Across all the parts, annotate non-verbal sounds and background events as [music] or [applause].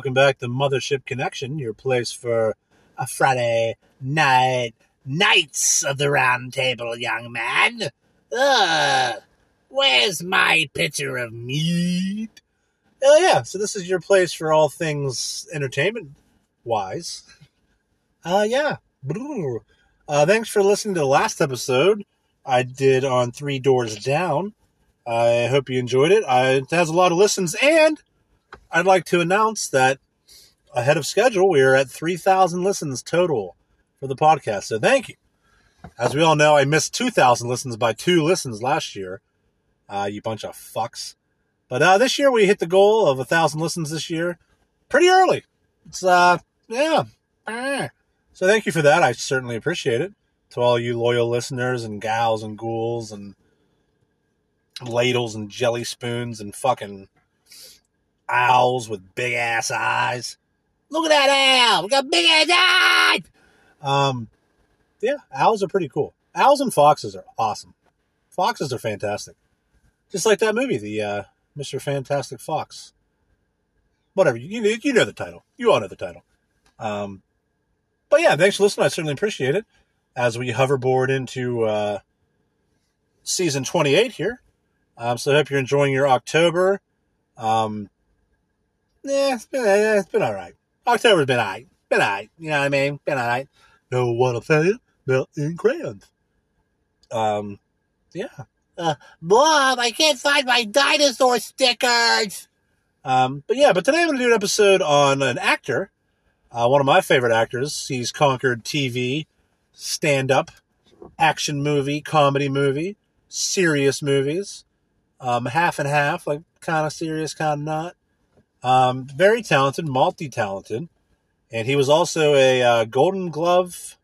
Welcome back to Mothership Connection, your place for a Friday night, Knights of the Round Table, young man. Ugh. Where's my pitcher of meat? Oh, yeah. So, this is your place for all things entertainment wise. Uh, yeah. Uh, thanks for listening to the last episode I did on Three Doors Down. I hope you enjoyed it. I, it has a lot of listens, and I'd like to announce that ahead of schedule, we are at 3,000 listens total for the podcast. So thank you. As we all know, I missed 2,000 listens by two listens last year. Uh, you bunch of fucks. But uh, this year, we hit the goal of 1,000 listens this year pretty early. It's, uh, yeah. Ah. So thank you for that. I certainly appreciate it. To all you loyal listeners and gals and ghouls and ladles and jelly spoons and fucking owls with big ass eyes. Look at that owl! We got big ass eyes! Um, yeah, owls are pretty cool. Owls and foxes are awesome. Foxes are fantastic. Just like that movie, the uh, Mr. Fantastic Fox. Whatever, you, you know the title. You all know the title. Um, but yeah, thanks for listening. I certainly appreciate it. As we hoverboard into uh, season 28 here. Um, so I hope you're enjoying your October. Um, yeah, it's been, it's been all right. October's been all right. Been all right. You know what I mean? Been all right. Know what I'll tell you? Melt in crayons. Um, yeah. Uh, Mom, I can't find my dinosaur stickers. Um, but yeah, but today I'm going to do an episode on an actor, uh, one of my favorite actors. He's conquered TV, stand up, action movie, comedy movie, serious movies, um, half and half, like kind of serious, kind of not. Um, very talented, multi talented. And he was also a uh, Golden Glove.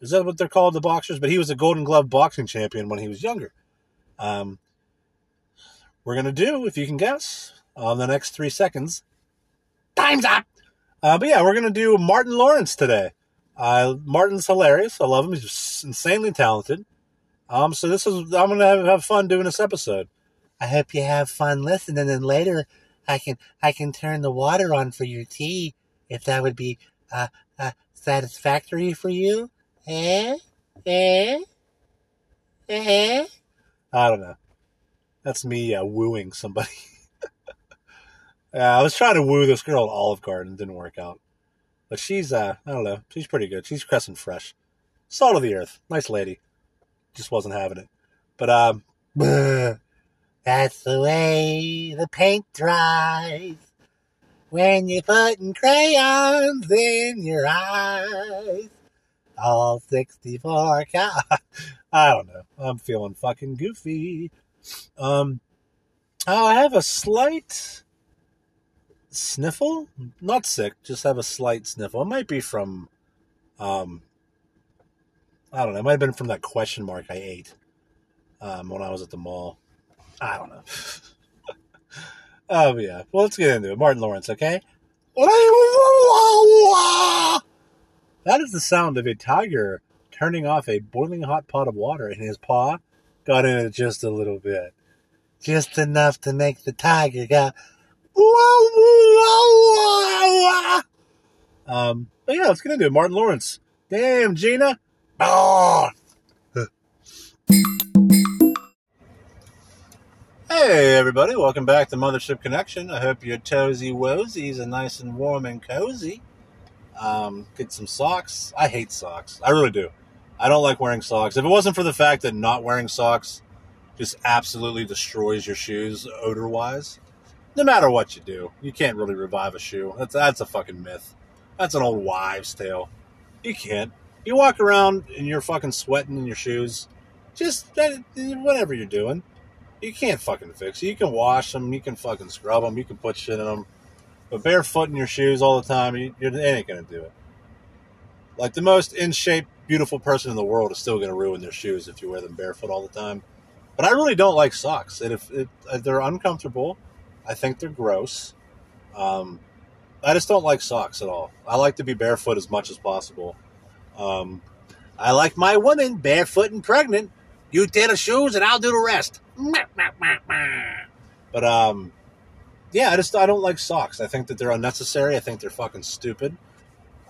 Is that what they're called, the boxers? But he was a Golden Glove boxing champion when he was younger. Um, we're going to do, if you can guess, on the next three seconds. Time's up! Uh, but yeah, we're going to do Martin Lawrence today. Uh, Martin's hilarious. I love him. He's insanely talented. Um, so this is, I'm to have, have fun doing this episode. I hope you have fun listening and then later I can, I can turn the water on for your tea if that would be, uh, uh, satisfactory for you. Eh? Eh? Eh? I don't know. That's me uh, wooing somebody. [laughs] yeah, I was trying to woo this girl at Olive Garden. Didn't work out. But she's, uh, I don't know. She's pretty good. She's crescent fresh. Salt of the earth. Nice lady. Just wasn't having it. But, um, [sniffs] that's the way the paint dries. When you're putting crayons in your eyes. All 64 cow. [laughs] I don't know. I'm feeling fucking goofy. Um, I have a slight sniffle. Not sick, just have a slight sniffle. It might be from, um, I don't know. It might have been from that question mark I ate um, when I was at the mall. I don't know. [laughs] oh, yeah. Well, let's get into it. Martin Lawrence, okay? That is the sound of a tiger turning off a boiling hot pot of water in his paw. Got in it just a little bit. Just enough to make the tiger go. Um, but yeah, let's get into it. Martin Lawrence. Damn, Gina. Oh. Hey, everybody. Welcome back to Mothership Connection. I hope your toesy woesies are nice and warm and cozy. Um, get some socks. I hate socks. I really do. I don't like wearing socks. If it wasn't for the fact that not wearing socks just absolutely destroys your shoes odor wise, no matter what you do, you can't really revive a shoe. That's that's a fucking myth. That's an old wives' tale. You can't. You walk around and you're fucking sweating in your shoes. Just whatever you're doing, you can't fucking fix it. You can wash them, you can fucking scrub them, you can put shit in them. But barefoot in your shoes all the time, you, you ain't gonna do it. Like the most in shape, beautiful person in the world is still gonna ruin their shoes if you wear them barefoot all the time. But I really don't like socks, and if, if, if they're uncomfortable, I think they're gross. Um, I just don't like socks at all. I like to be barefoot as much as possible. Um, I like my women barefoot and pregnant. You tear the shoes and I'll do the rest. But um, yeah, I just I don't like socks. I think that they're unnecessary. I think they're fucking stupid.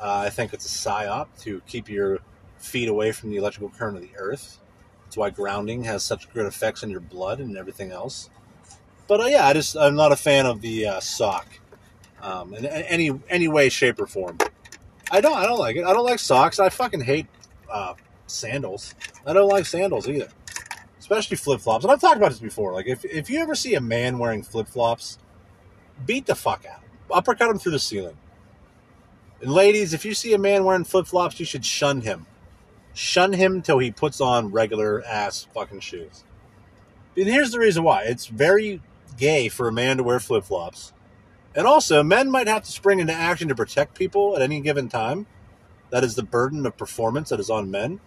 Uh, I think it's a psyop to keep your feet away from the electrical current of the earth. That's why grounding has such good effects on your blood and everything else. But uh, yeah, I just I'm not a fan of the uh, sock um, in any any way, shape, or form. I don't I don't like it. I don't like socks. I fucking hate uh, sandals. I don't like sandals either, especially flip flops. And I've talked about this before. Like if if you ever see a man wearing flip flops, beat the fuck out, uppercut him through the ceiling. And ladies, if you see a man wearing flip flops, you should shun him. Shun him till he puts on regular ass fucking shoes. And here's the reason why: it's very gay for a man to wear flip flops. And also, men might have to spring into action to protect people at any given time. That is the burden of performance that is on men.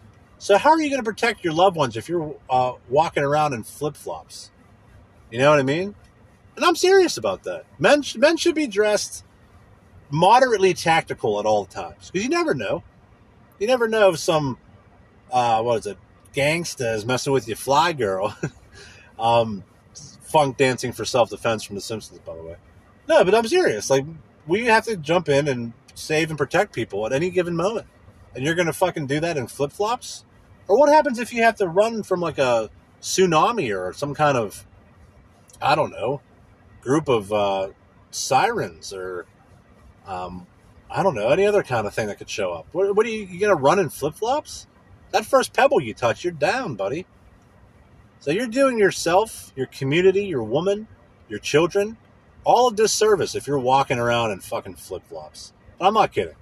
So, how are you going to protect your loved ones if you're uh, walking around in flip flops? You know what I mean? And I'm serious about that. Men, men should be dressed moderately tactical at all times because you never know. You never know if some, uh, what is it, gangsta is messing with your fly girl. [laughs] um, funk dancing for self defense from The Simpsons, by the way. No, but I'm serious. Like we have to jump in and save and protect people at any given moment, and you're going to fucking do that in flip flops. Or what happens if you have to run from like a tsunami or some kind of, I don't know, group of uh, sirens or, um, I don't know, any other kind of thing that could show up? What, what are you, you going to run in flip flops? That first pebble you touch, you're down, buddy. So you're doing yourself, your community, your woman, your children, all a disservice if you're walking around in fucking flip flops. I'm not kidding.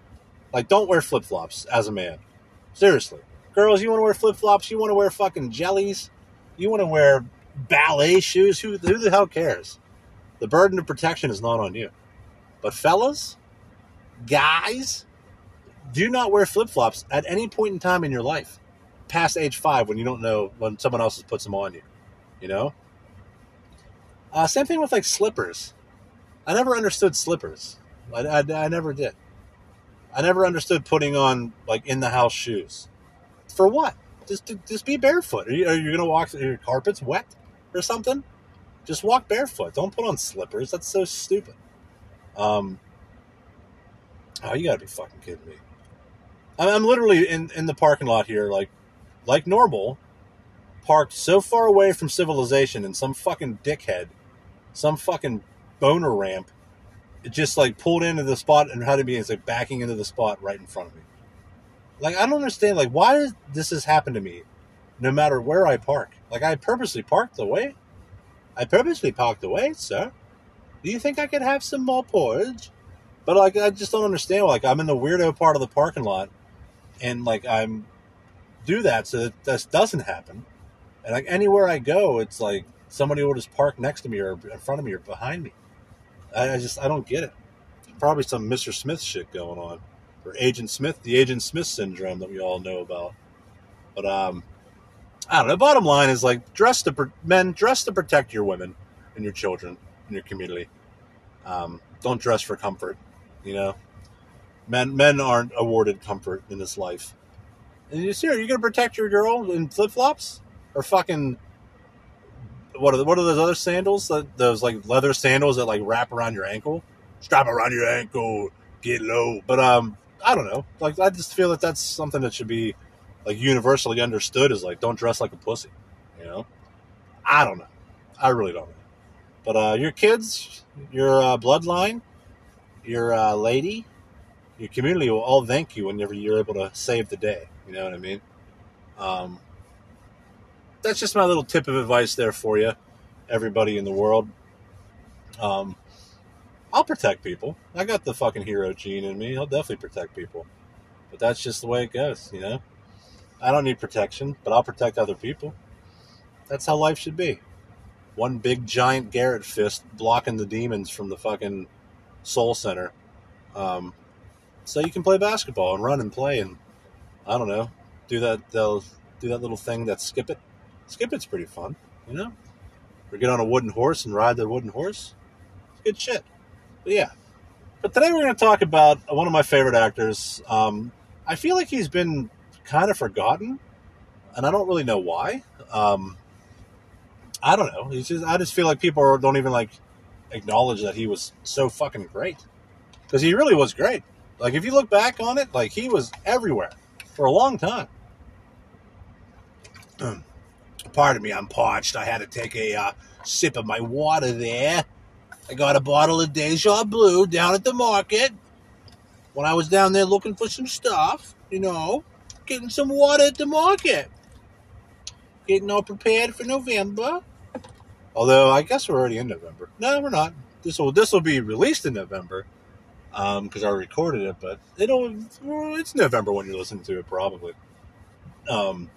Like, don't wear flip flops as a man. Seriously. Girls, you want to wear flip flops? You want to wear fucking jellies? You want to wear ballet shoes? Who, who the hell cares? The burden of protection is not on you. But, fellas, guys, do not wear flip flops at any point in time in your life past age five when you don't know when someone else puts them on you. You know? Uh, same thing with like slippers. I never understood slippers. I, I, I never did. I never understood putting on like in the house shoes. For what? Just just be barefoot. Are you, are you going to walk? Your carpet's wet or something? Just walk barefoot. Don't put on slippers. That's so stupid. Um. Oh, you gotta be fucking kidding me. I'm literally in, in the parking lot here, like like normal, parked so far away from civilization, and some fucking dickhead, some fucking boner ramp just like pulled into the spot and how to be it's like backing into the spot right in front of me. Like I don't understand like why does this has happened to me no matter where I park. Like I purposely parked away. I purposely parked away, sir. Do you think I could have some more porridge? But like I just don't understand. Like I'm in the weirdo part of the parking lot and like I'm do that so that this doesn't happen. And like anywhere I go, it's like somebody will just park next to me or in front of me or behind me. I, I just I don't get it. Probably some Mr. Smith shit going on, or Agent Smith, the Agent Smith syndrome that we all know about. But um, I don't know. Bottom line is like dress to men dress to protect your women and your children and your community. Um, don't dress for comfort. You know, men men aren't awarded comfort in this life. And you see, are you gonna protect your girl in flip flops or fucking what are the, what are those other sandals? That, those like leather sandals that like wrap around your ankle, strap around your ankle, get low. But um, I don't know. Like I just feel that that's something that should be like universally understood. Is like don't dress like a pussy. You know, I don't know. I really don't know. But uh, your kids, your uh, bloodline, your uh, lady, your community will all thank you whenever you're able to save the day. You know what I mean? Um, that's just my little tip of advice there for you, everybody in the world. Um, I'll protect people. I got the fucking hero gene in me. I'll definitely protect people. But that's just the way it goes, you know? I don't need protection, but I'll protect other people. That's how life should be. One big giant Garrett fist blocking the demons from the fucking soul center. Um, so you can play basketball and run and play and I don't know, do that they'll do that little thing that skip it. Skip it's pretty fun, you know? Or get on a wooden horse and ride the wooden horse. It's good shit. But yeah. But today we're going to talk about one of my favorite actors. Um, I feel like he's been kind of forgotten, and I don't really know why. Um, I don't know. He's just, I just feel like people don't even like acknowledge that he was so fucking great because he really was great. Like if you look back on it, like he was everywhere for a long time. [clears throat] Pardon me, I'm parched. I had to take a uh, sip of my water there. I got a bottle of Deja Blue down at the market when I was down there looking for some stuff, you know, getting some water at the market. Getting all prepared for November. Although I guess we're already in November. No, we're not. This will this will be released in November because I recorded it, but it'll it's November when you're listening to it probably. Um,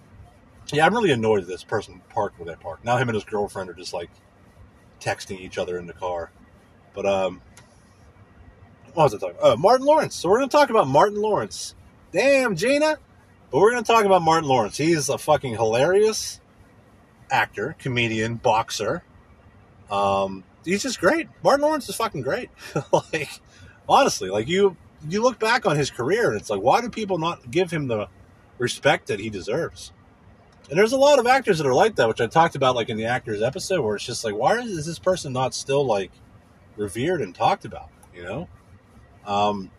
yeah, I'm really annoyed that this person parked where they parked. Now him and his girlfriend are just like texting each other in the car. But um, what was I talking? Oh, Martin Lawrence. So we're going to talk about Martin Lawrence. Damn, Gina. But we're going to talk about Martin Lawrence. He's a fucking hilarious actor, comedian, boxer. Um, he's just great. Martin Lawrence is fucking great. [laughs] like, honestly, like you, you look back on his career and it's like, why do people not give him the respect that he deserves? And there's a lot of actors that are like that, which I talked about like in the actors episode, where it's just like, why is this person not still like revered and talked about? You know, um,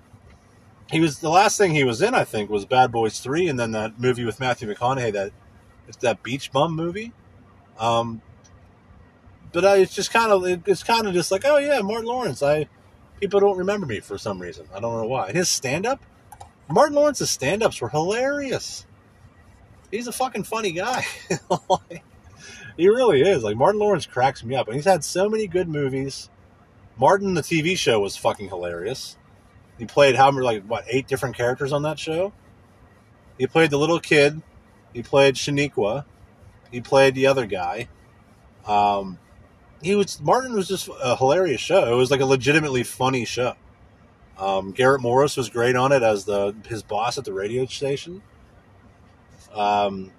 he was the last thing he was in, I think, was Bad Boys Three, and then that movie with Matthew McConaughey that it's that beach bum movie. Um, but I, it's just kind of it's kind of just like, oh yeah, Martin Lawrence. I people don't remember me for some reason. I don't know why. His stand up, Martin Lawrence's stand ups were hilarious he's a fucking funny guy. [laughs] he really is. Like Martin Lawrence cracks me up, and he's had so many good movies. Martin, the TV show, was fucking hilarious. He played how many, like what, eight different characters on that show. He played the little kid. He played Shaniqua. He played the other guy. Um, he was Martin was just a hilarious show. It was like a legitimately funny show. Um, Garrett Morris was great on it as the his boss at the radio station. Um,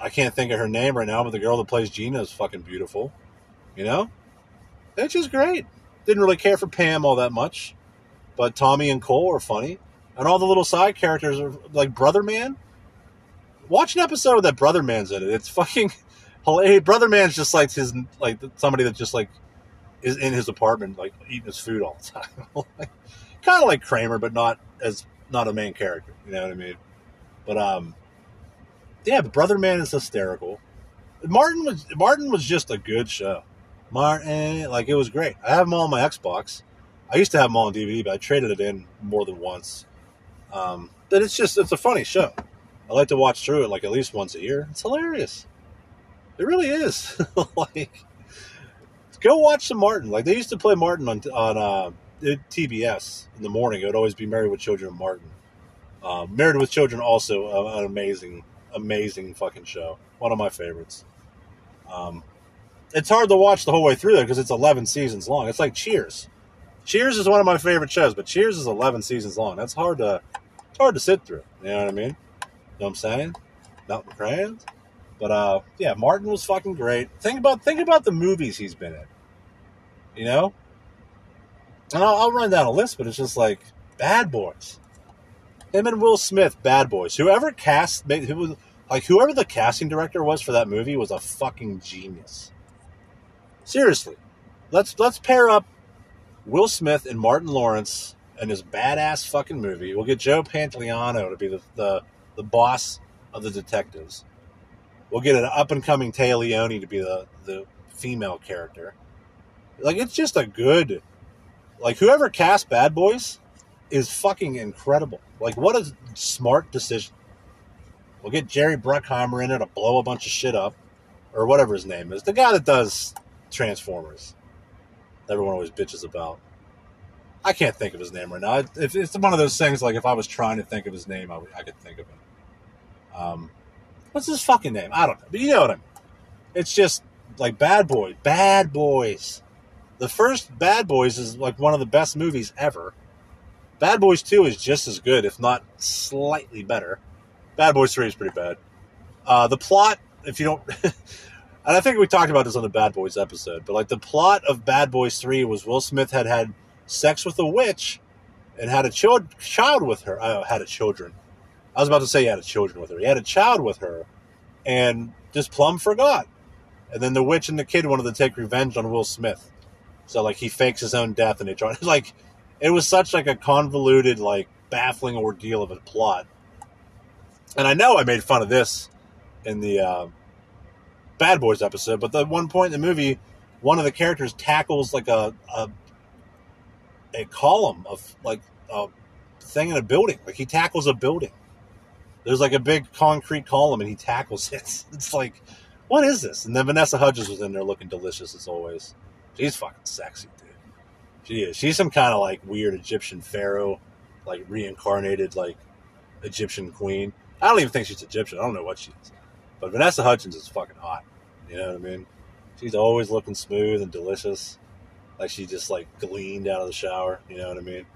I can't think of her name right now, but the girl that plays Gina is fucking beautiful. You know, it's just great. Didn't really care for Pam all that much, but Tommy and Cole are funny, and all the little side characters are like Brother Man. Watch an episode that Brother Man's in it. It's fucking [laughs] hilarious. Brother Man's just like his like somebody that just like is in his apartment like eating his food all the [laughs] time. like, kind of like Kramer, but not as not a main character. You know what I mean? But um, yeah, but Brother Man is hysterical. Martin was Martin was just a good show. Martin, like it was great. I have them all on my Xbox. I used to have them all on DVD, but I traded it in more than once. Um, but it's just it's a funny show. I like to watch through it like at least once a year. It's hilarious. It really is. [laughs] like, go watch some Martin. Like they used to play Martin on on uh, TBS in the morning. It would always be Married with Children of Martin. Um, Married with Children also uh, an amazing amazing fucking show. One of my favorites. Um, it's hard to watch the whole way through there because it's 11 seasons long. It's like Cheers. Cheers is one of my favorite shows, but Cheers is 11 seasons long. That's hard to it's hard to sit through. You know what I mean? You know what I'm saying? Not crayons. But uh, yeah, Martin was fucking great. Think about think about the movies he's been in. You know, and I'll, I'll run down a list, but it's just like Bad Boys. Him and Will Smith, Bad Boys. Whoever cast, who was like whoever the casting director was for that movie was a fucking genius. Seriously, let's let's pair up Will Smith and Martin Lawrence in this badass fucking movie. We'll get Joe Pantoliano to be the the, the boss of the detectives. We'll get an up and coming Téa Leoni to be the the female character. Like it's just a good, like whoever cast Bad Boys is fucking incredible. Like what a smart decision. We'll get Jerry Bruckheimer in it to blow a bunch of shit up, or whatever his name is. The guy that does Transformers. Everyone always bitches about. I can't think of his name right now. It's one of those things, like if I was trying to think of his name, I, I could think of it. Um, what's his fucking name? I don't know, but you know what I mean. It's just like Bad Boys, Bad Boys. The first Bad Boys is like one of the best movies ever. Bad Boys Two is just as good, if not slightly better. Bad Boys Three is pretty bad. Uh, the plot, if you don't, [laughs] and I think we talked about this on the Bad Boys episode, but like the plot of Bad Boys Three was Will Smith had had sex with a witch and had a child child with her. Uh, had a children. I was about to say he had a children with her. He had a child with her, and just plumb forgot. And then the witch and the kid wanted to take revenge on Will Smith. So like he fakes his own death and they try [laughs] like it was such like a convoluted, like baffling ordeal of a plot. And I know I made fun of this in the uh, Bad Boys episode, but at one point in the movie, one of the characters tackles like a a, a column of like a thing in a building. Like he tackles a building. There's like a big concrete column and he tackles [laughs] it. It's like, what is this? And then Vanessa Hudgens was in there looking delicious as always. She's fucking sexy, dude. She is. She's some kind of like weird Egyptian pharaoh, like reincarnated like Egyptian queen. I don't even think she's Egyptian. I don't know what she is. But Vanessa Hudgens is fucking hot. You know what I mean? She's always looking smooth and delicious. Like she just like gleaned out of the shower. You know what I mean?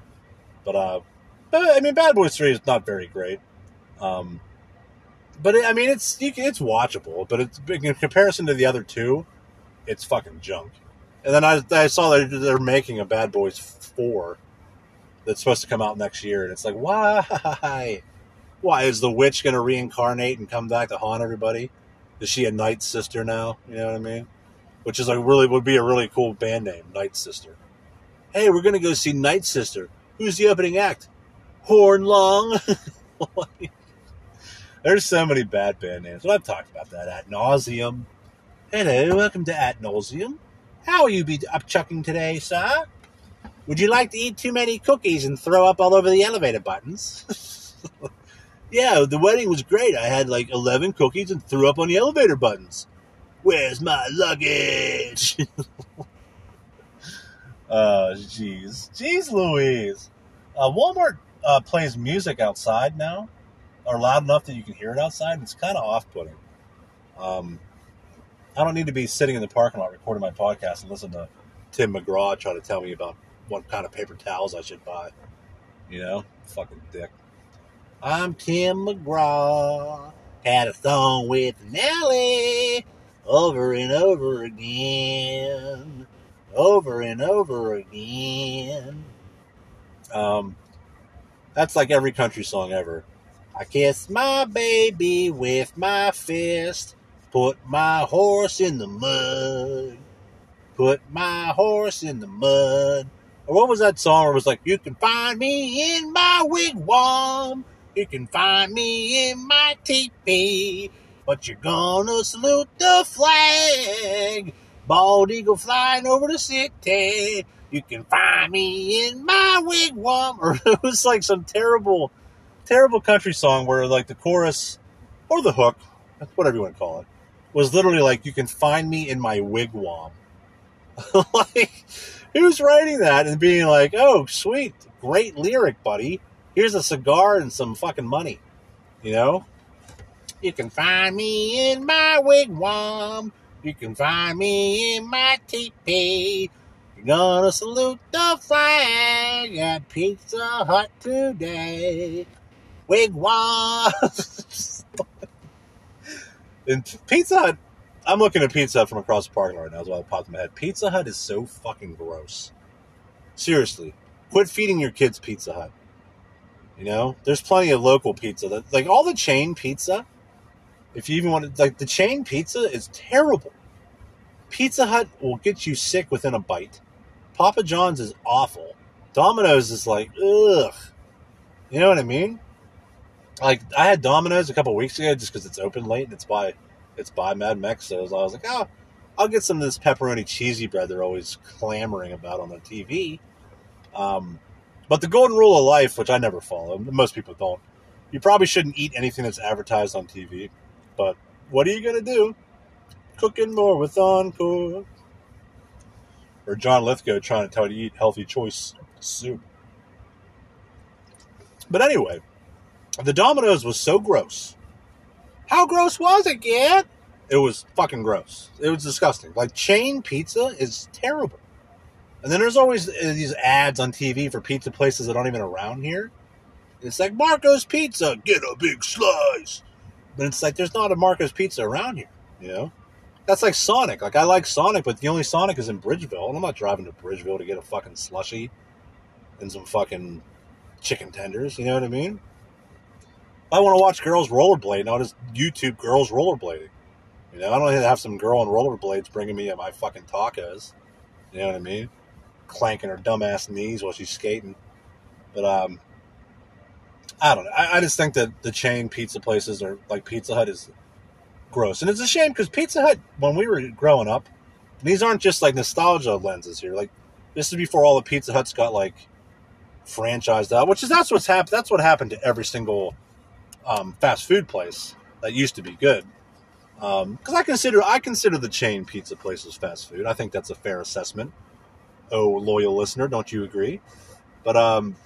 But uh, I mean, Bad Boys Three is not very great. Um, but it, I mean, it's it's watchable. But it's in comparison to the other two, it's fucking junk. And then I, I saw that they're making a Bad Boys Four that's supposed to come out next year, and it's like, why? [laughs] Why is the witch going to reincarnate and come back to haunt everybody? Is she a Night Sister now? You know what I mean? Which is like really would be a really cool band name, Night Sister. Hey, we're going to go see Night Sister. Who's the opening act? Horn Long. [laughs] There's so many bad band names. I've talked about that at nauseum. Hello, welcome to At Nauseum. How will you be upchucking today, sir? Would you like to eat too many cookies and throw up all over the elevator buttons? [laughs] yeah, the wedding was great. I had like 11 cookies and threw up on the elevator buttons. Where's my luggage? [laughs] Oh, jeez. Jeez Louise. Uh, Walmart uh, plays music outside now, or loud enough that you can hear it outside. It's kind of off putting. Um, I don't need to be sitting in the parking lot recording my podcast and listen to Tim McGraw try to tell me about what kind of paper towels I should buy. You know? Fucking dick. I'm Tim McGraw. Had a song with Nelly over and over again. Over and over again. Um, that's like every country song ever. I kiss my baby with my fist. Put my horse in the mud. Put my horse in the mud. Or what was that song it was like, you can find me in my wigwam. You can find me in my teepee. But you're gonna salute the flag. Bald eagle flying over the city. You can find me in my wigwam. Or [laughs] it was like some terrible, terrible country song where like the chorus or the hook, whatever you want to call it, was literally like, you can find me in my wigwam. [laughs] like, who's writing that and being like, oh, sweet, great lyric, buddy. Here's a cigar and some fucking money. You know? You can find me in my wigwam. You can find me in my teepee. You're gonna salute the flag at Pizza Hut today. Wigwam. [laughs] and Pizza Hut, I'm looking at Pizza Hut from across the parking lot right now. That's why it popped in my head. Pizza Hut is so fucking gross. Seriously, quit feeding your kids Pizza Hut. You know, there's plenty of local pizza that, like all the chain pizza. If you even want to, like the chain pizza is terrible. Pizza Hut will get you sick within a bite. Papa John's is awful. Domino's is like, ugh. You know what I mean? Like I had Domino's a couple weeks ago just because it's open late and it's by it's by Mad Mex. So I was like, oh, I'll get some of this pepperoni cheesy bread they're always clamoring about on the TV. Um, but the golden rule of life, which I never follow, most people don't, you probably shouldn't eat anything that's advertised on TV. But what are you to do? Cooking more with Encore. Or John Lithgow trying to tell you to eat healthy choice soup. But anyway, the Domino's was so gross. How gross was it, kid? It was fucking gross. It was disgusting. Like chain pizza is terrible. And then there's always uh, these ads on TV for pizza places that aren't even around here. It's like Marco's Pizza, get a big slice. But it's like there's not a Marco's Pizza around here, you know? That's like Sonic. Like I like Sonic, but the only Sonic is in Bridgeville, and I'm not driving to Bridgeville to get a fucking slushy and some fucking chicken tenders. You know what I mean? I want to watch girls rollerblade, I'll just YouTube girls rollerblading. You know, I don't have some girl on rollerblades bringing me my fucking tacos. You know what I mean? Clanking her dumbass knees while she's skating. But um, I don't know. I, I just think that the chain pizza places are like Pizza Hut is gross, and it's a shame because Pizza Hut when we were growing up, these aren't just like nostalgia lenses here. Like this is before all the Pizza Huts got like franchised out, which is that's what's happened. That's what happened to every single um, fast food place that used to be good. Because um, I consider I consider the chain pizza places fast food. I think that's a fair assessment. Oh, loyal listener, don't you agree? But um,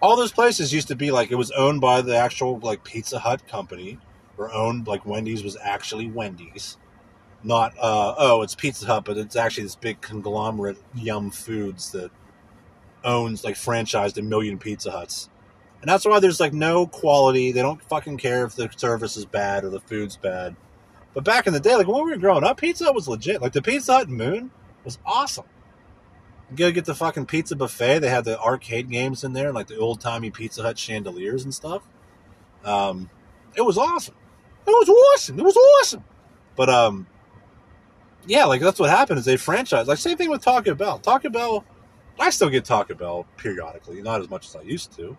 all those places used to be like it was owned by the actual like Pizza Hut company, or owned like Wendy's was actually Wendy's, not uh, oh it's Pizza Hut, but it's actually this big conglomerate Yum Foods that owns like franchised a million Pizza Huts. And that's why there's like no quality. They don't fucking care if the service is bad or the food's bad. But back in the day, like when we were growing up, Pizza Hut was legit. Like the Pizza Hut Moon was awesome. Go get the fucking pizza buffet. They had the arcade games in there, like the old timey Pizza Hut chandeliers and stuff. Um, it was awesome. It was awesome. It was awesome. But um, yeah, like that's what happened is they franchise. Like same thing with Taco Bell. Taco Bell, I still get Taco Bell periodically, not as much as I used to.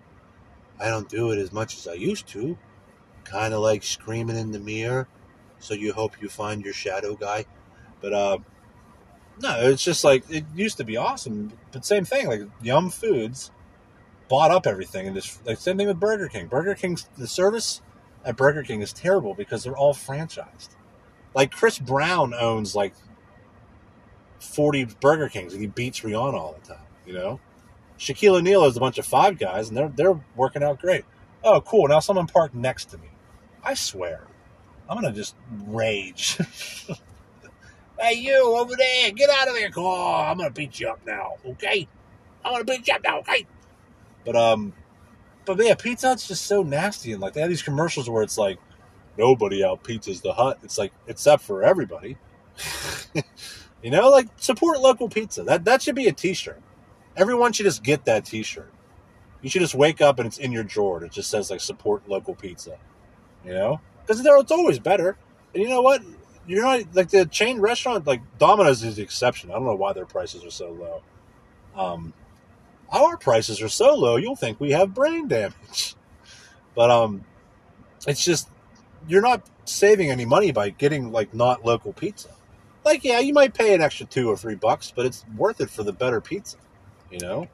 I don't do it as much as I used to. Kind of like screaming in the mirror so you hope you find your shadow guy. But uh, no, it's just like it used to be awesome. But same thing, like Yum Foods bought up everything, and this like same thing with Burger King. Burger King's the service at Burger King is terrible because they're all franchised. Like Chris Brown owns like forty Burger Kings, and he beats Rihanna all the time. You know, Shaquille O'Neal has a bunch of five guys, and they're they're working out great. Oh, cool! Now someone parked next to me. I swear, I'm gonna just rage. [laughs] hey, you over there, get out of there, car! I'm gonna beat you up now, okay? I'm gonna beat you up now, okay? But um, but yeah, Pizza Hut's just so nasty, and like they have these commercials where it's like nobody out pizzas the hut. It's like except for everybody. [laughs] you know, like support local pizza. That that should be a T-shirt. Everyone should just get that T-shirt. You should just wake up and it's in your drawer. It just says like support local pizza. You know, because it's always better. And you know what? You're not like the chain restaurant, like Domino's is the exception. I don't know why their prices are so low. Um, our prices are so low, you'll think we have brain damage. But um, it's just you're not saving any money by getting like not local pizza. Like, yeah, you might pay an extra two or three bucks, but it's worth it for the better pizza. You know,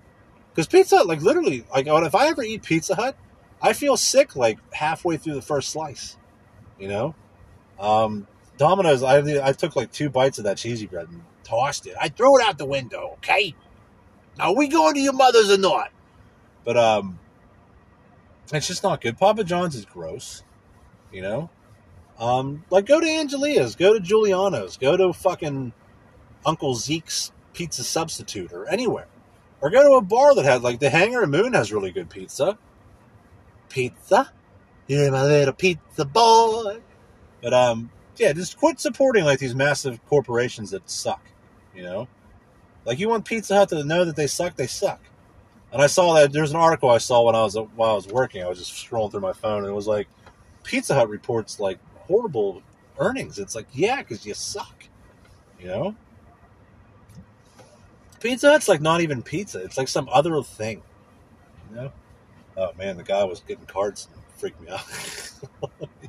because Pizza like literally, like if I ever eat Pizza Hut, I feel sick like halfway through the first slice. You know, um, Domino's, I I took like two bites of that cheesy bread and tossed it. I threw it out the window. Okay, now we going to your mother's or not? But um, it's just not good. Papa John's is gross. You know, um, like go to Angelia's, go to Giuliano's, go to fucking Uncle Zeke's Pizza Substitute or anywhere, or go to a bar that has like the Hangar Moon has really good pizza. Pizza, you're my little pizza boy. But um, yeah, just quit supporting like these massive corporations that suck. You know, like you want Pizza Hut to know that they suck, they suck. And I saw that there's an article I saw when I was while I was working. I was just scrolling through my phone, and it was like Pizza Hut reports like horrible earnings. It's like, yeah, because you suck. You know? Pizza Hut's like not even pizza. It's like some other thing. You know? Oh man, the guy was getting cards and freaked me out. [laughs]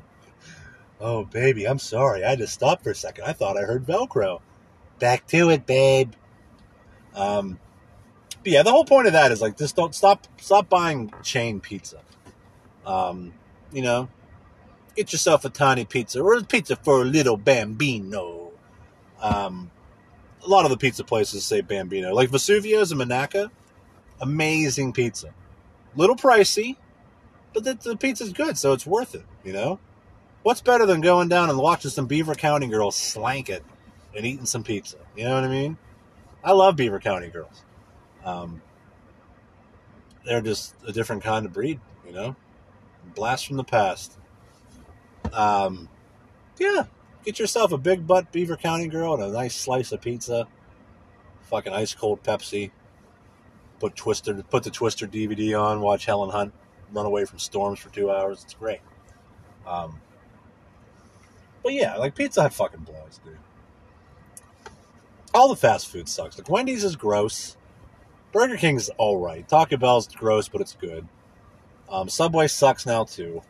Oh, baby, I'm sorry. I had to stop for a second. I thought I heard Velcro. Back to it, babe. Um, but yeah, the whole point of that is like just don't stop stop buying chain pizza. Um, you know, get yourself a tiny pizza or a pizza for a little bambino. Um, a lot of the pizza places say bambino, like Vesuvio's in Monaca. Amazing pizza, little pricey, but the, the pizza's good, so it's worth it. You know, what's better than going down and watching some Beaver County girls slank it and eating some pizza? You know what I mean? I love Beaver County girls. Um, they're just a different kind of breed, you know. Blast from the past. Um, yeah, get yourself a big butt Beaver County girl and a nice slice of pizza. Fucking ice cold Pepsi. Put Twister, put the Twister DVD on. Watch Helen Hunt run away from storms for two hours. It's great. Um, but yeah, like Pizza Hut fucking blows, dude. All the fast food sucks. Like Wendy's is gross. Burger King's all right. Taco Bell's gross, but it's good. Um, Subway sucks now too.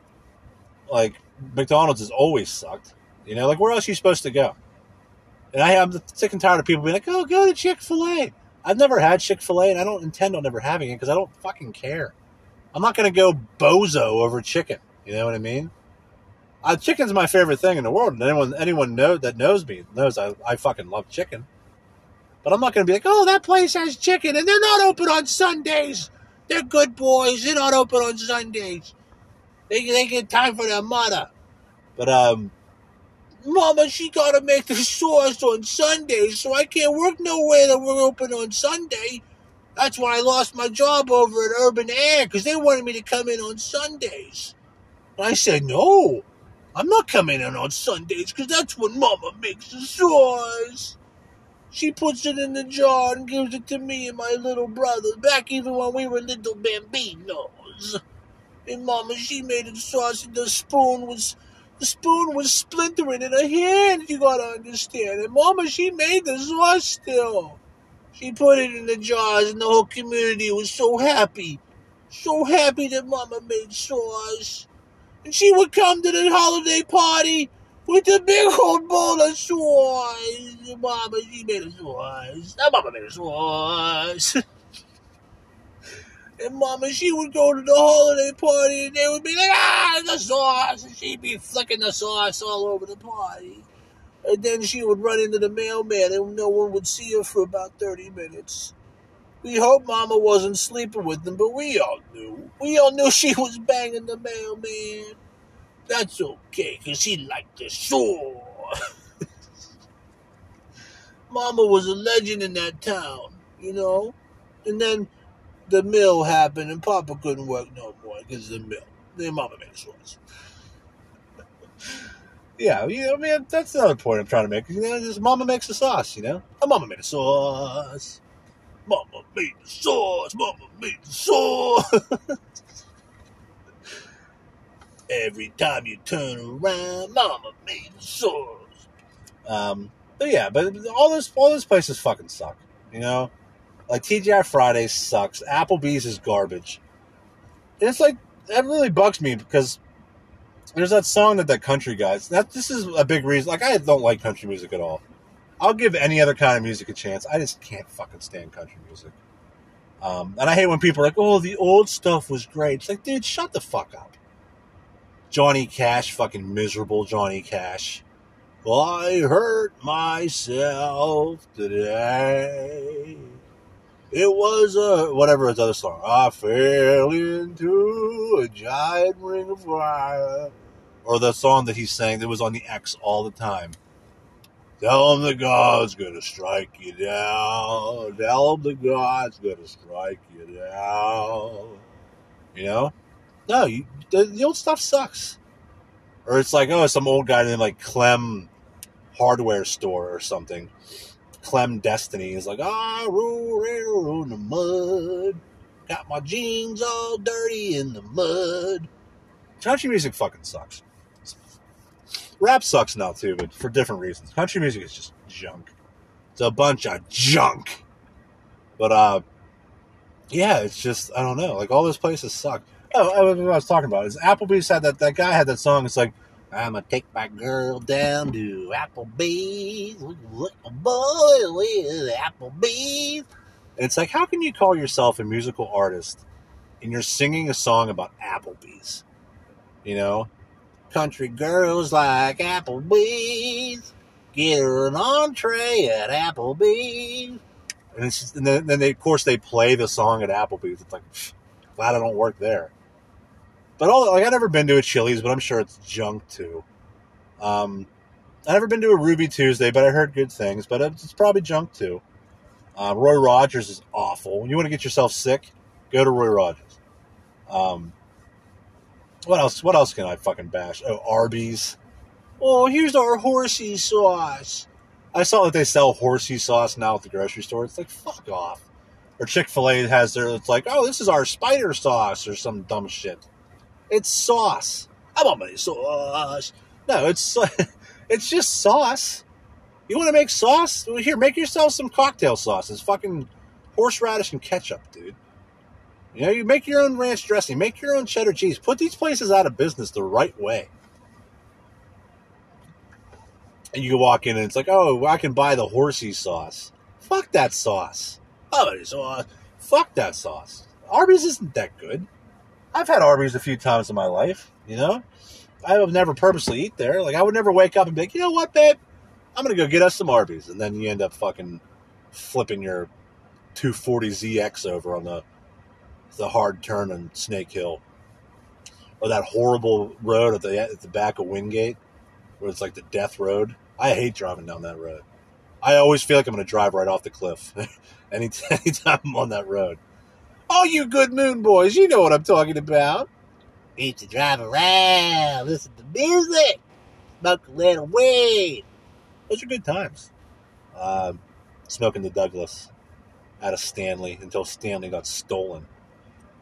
Like McDonald's has always sucked. You know, like where else are you supposed to go? And I am sick and tired of people being like, "Oh, go to Chick Fil A." I've never had Chick Fil A, and I don't intend on ever having it because I don't fucking care. I'm not going to go bozo over chicken. You know what I mean? Uh, chicken's my favorite thing in the world, and anyone anyone know that knows me knows I, I fucking love chicken. But I'm not going to be like, oh, that place has chicken, and they're not open on Sundays. They're good boys. They're not open on Sundays. They they get time for their mother. But um, Mama, she got to make the sauce on Sundays, so I can't work nowhere that we're open on Sunday. That's why I lost my job over at Urban Air because they wanted me to come in on Sundays. And I said, no, I'm not coming in on Sundays because that's when Mama makes the sauce. She puts it in the jar and gives it to me and my little brother, back even when we were little bambinos. And Mama, she made the sauce and the spoon was the spoon was splintering in her hand, you gotta understand. And Mama, she made the sauce still. She put it in the jars and the whole community was so happy. So happy that Mama made sauce. And she would come to the holiday party with a big old bowl of sauce. Mama, she made a sauce. That Mama made a sauce. [laughs] and Mama, she would go to the holiday party and they would be like, ah, the sauce. And she'd be flicking the sauce all over the party. And then she would run into the mailman and no one would see her for about 30 minutes. We hoped Mama wasn't sleeping with them, but we all knew. We all knew [laughs] she was banging the mailman. That's okay, because she liked the sauce. [laughs] Mama was a legend in that town, you know? And then the mill happened and Papa couldn't work no more because of the mill. Then Mama made the sauce. [laughs] yeah, you know, I mean, that's another point I'm trying to make. You know, just Mama makes the sauce, you know? Oh, Mama made a sauce. Mama made the sauce. Mama made the sauce. [laughs] Every time you turn around, Mama made the sauce. Um, but yeah, but all those all those places fucking suck. You know, like TGI Fridays sucks. Applebee's is garbage. And it's like that really bugs me because there's that song that that country guys. That this is a big reason. Like I don't like country music at all. I'll give any other kind of music a chance. I just can't fucking stand country music. Um, and I hate when people are like, "Oh, the old stuff was great." It's like, dude, shut the fuck up. Johnny Cash, fucking miserable Johnny Cash. I hurt myself today. It was a whatever his other song. I fell into a giant ring of fire. Or the song that he sang that was on the X all the time. Tell him the God's gonna strike you down. Tell him the God's gonna strike you down. You know? No, you, the, the old stuff sucks. Or it's like, oh, some old guy named like Clem hardware store or something. Clem Destiny is like, ah, roll, roll in the mud. Got my jeans all dirty in the mud. Country music fucking sucks. Rap sucks now too, but for different reasons. Country music is just junk. It's a bunch of junk. But uh yeah, it's just I don't know. Like all those places suck. Oh, what I was talking about is Applebee's had that that guy had that song. It's like I'm gonna take my girl down to Applebee's. Look, boy with Applebee's. And it's like, how can you call yourself a musical artist and you're singing a song about Applebee's? You know, country girls like Applebee's. Get her an entree at Applebee's. And, just, and then, then they, of course, they play the song at Applebee's. It's like, pff, glad I don't work there. But all like I've never been to a Chili's, but I'm sure it's junk too. Um, I've never been to a Ruby Tuesday, but I heard good things. But it's probably junk too. Uh, Roy Rogers is awful. When you want to get yourself sick, go to Roy Rogers. Um, what else? What else can I fucking bash? Oh, Arby's. Oh, here's our horsey sauce. I saw that they sell horsey sauce now at the grocery store. It's like fuck off. Or Chick Fil A has their. It's like, oh, this is our spider sauce or some dumb shit. It's sauce. I want my sauce. No, it's [laughs] it's just sauce. You want to make sauce? Well, here, make yourself some cocktail sauce. It's fucking horseradish and ketchup, dude. You know, you make your own ranch dressing, make your own cheddar cheese. Put these places out of business the right way. And you walk in and it's like, oh, I can buy the horsey sauce. Fuck that sauce. Oh, sauce. Fuck that sauce. Arby's isn't that good. I've had Arby's a few times in my life, you know? I would never purposely eat there. Like, I would never wake up and be like, you know what, babe? I'm going to go get us some Arby's. And then you end up fucking flipping your 240ZX over on the the hard turn on Snake Hill. Or that horrible road at the, at the back of Wingate, where it's like the death road. I hate driving down that road. I always feel like I'm going to drive right off the cliff [laughs] anytime, anytime I'm on that road. All you good moon boys, you know what I'm talking about. Need to drive around, listen to music, smoke a little weed. Those are good times. Um, smoking the Douglas out of Stanley until Stanley got stolen.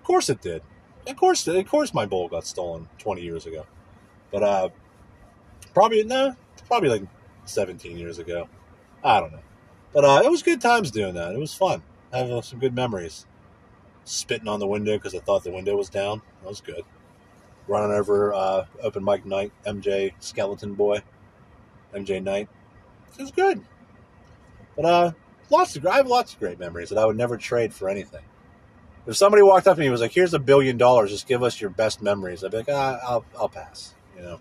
Of course it did. Of course, of course, my bowl got stolen 20 years ago. But uh, probably no, probably like 17 years ago. I don't know. But uh, it was good times doing that. It was fun. I have uh, some good memories spitting on the window because I thought the window was down. That was good. Running over uh, open mic night, MJ Skeleton Boy, MJ Knight. It was good. But uh, lots of I have lots of great memories that I would never trade for anything. If somebody walked up to me and was like, "Here's a billion dollars, just give us your best memories," I'd be like, ah, "I'll I'll pass," you know.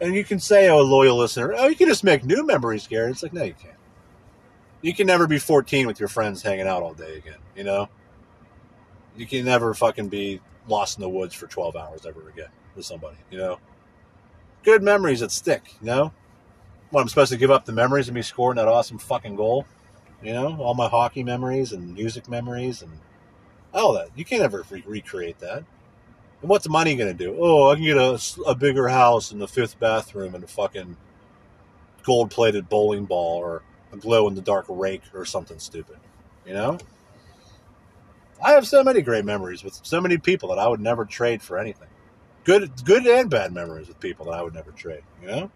And you can say, "Oh, loyal listener, oh, you can just make new memories, Gary." It's like, no, you can't. You can never be 14 with your friends hanging out all day again, you know you can never fucking be lost in the woods for 12 hours ever again with somebody, you know? Good memories that stick, you know? What, I'm supposed to give up the memories of me scoring that awesome fucking goal? You know? All my hockey memories and music memories and all that. You can't ever re- recreate that. And what's money going to do? Oh, I can get a, a bigger house and the fifth bathroom and a fucking gold plated bowling ball or a glow in the dark rake or something stupid. You know? I have so many great memories with so many people that I would never trade for anything. Good, good and bad memories with people that I would never trade. You know.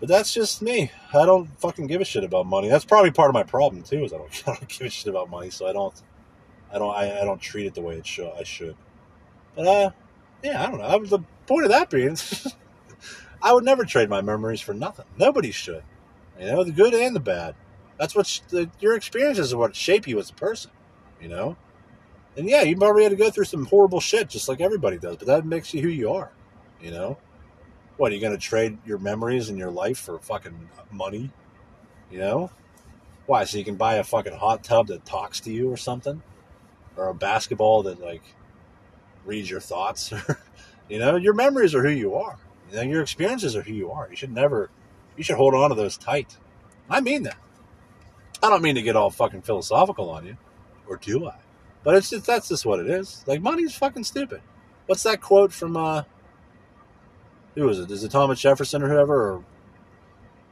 But that's just me. I don't fucking give a shit about money. That's probably part of my problem too. Is I don't, [laughs] I don't give a shit about money, so I don't, I don't, I, I don't treat it the way it should. I should. But uh, yeah, I don't know. I, the point of that being, [laughs] I would never trade my memories for nothing. Nobody should. You know, the good and the bad. That's what the, your experiences are what shape you as a person you know? And yeah, you probably had to go through some horrible shit just like everybody does, but that makes you who you are, you know? What, are you going to trade your memories and your life for fucking money? You know? Why? So you can buy a fucking hot tub that talks to you or something? Or a basketball that, like, reads your thoughts? [laughs] you know, your memories are who you are. You know, your experiences are who you are. You should never, you should hold on to those tight. I mean that. I don't mean to get all fucking philosophical on you or do I? But it's just that's just what it is. Like money's fucking stupid. What's that quote from uh who is it? Is it Thomas Jefferson or whoever or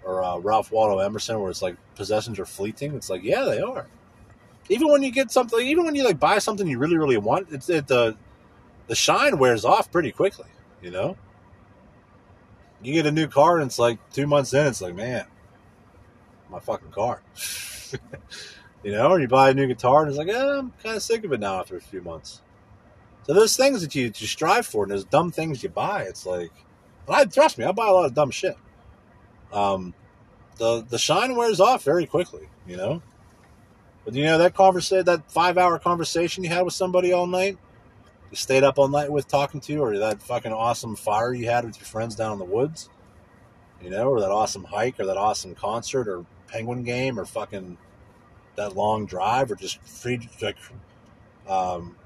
or uh, Ralph Waldo Emerson where it's like possessions are fleeting? It's like, yeah, they are. Even when you get something even when you like buy something you really, really want, it's it the the shine wears off pretty quickly, you know? You get a new car and it's like two months in, it's like, man, my fucking car. [laughs] You know, or you buy a new guitar and it's like, eh, I'm kind of sick of it now after a few months. So those things that you, you strive for and those dumb things you buy, it's like, And I trust me, I buy a lot of dumb shit. Um, the the shine wears off very quickly, you know. But you know that conversation, that five hour conversation you had with somebody all night, you stayed up all night with talking to, or that fucking awesome fire you had with your friends down in the woods, you know, or that awesome hike, or that awesome concert, or penguin game, or fucking that long drive, or just free like um,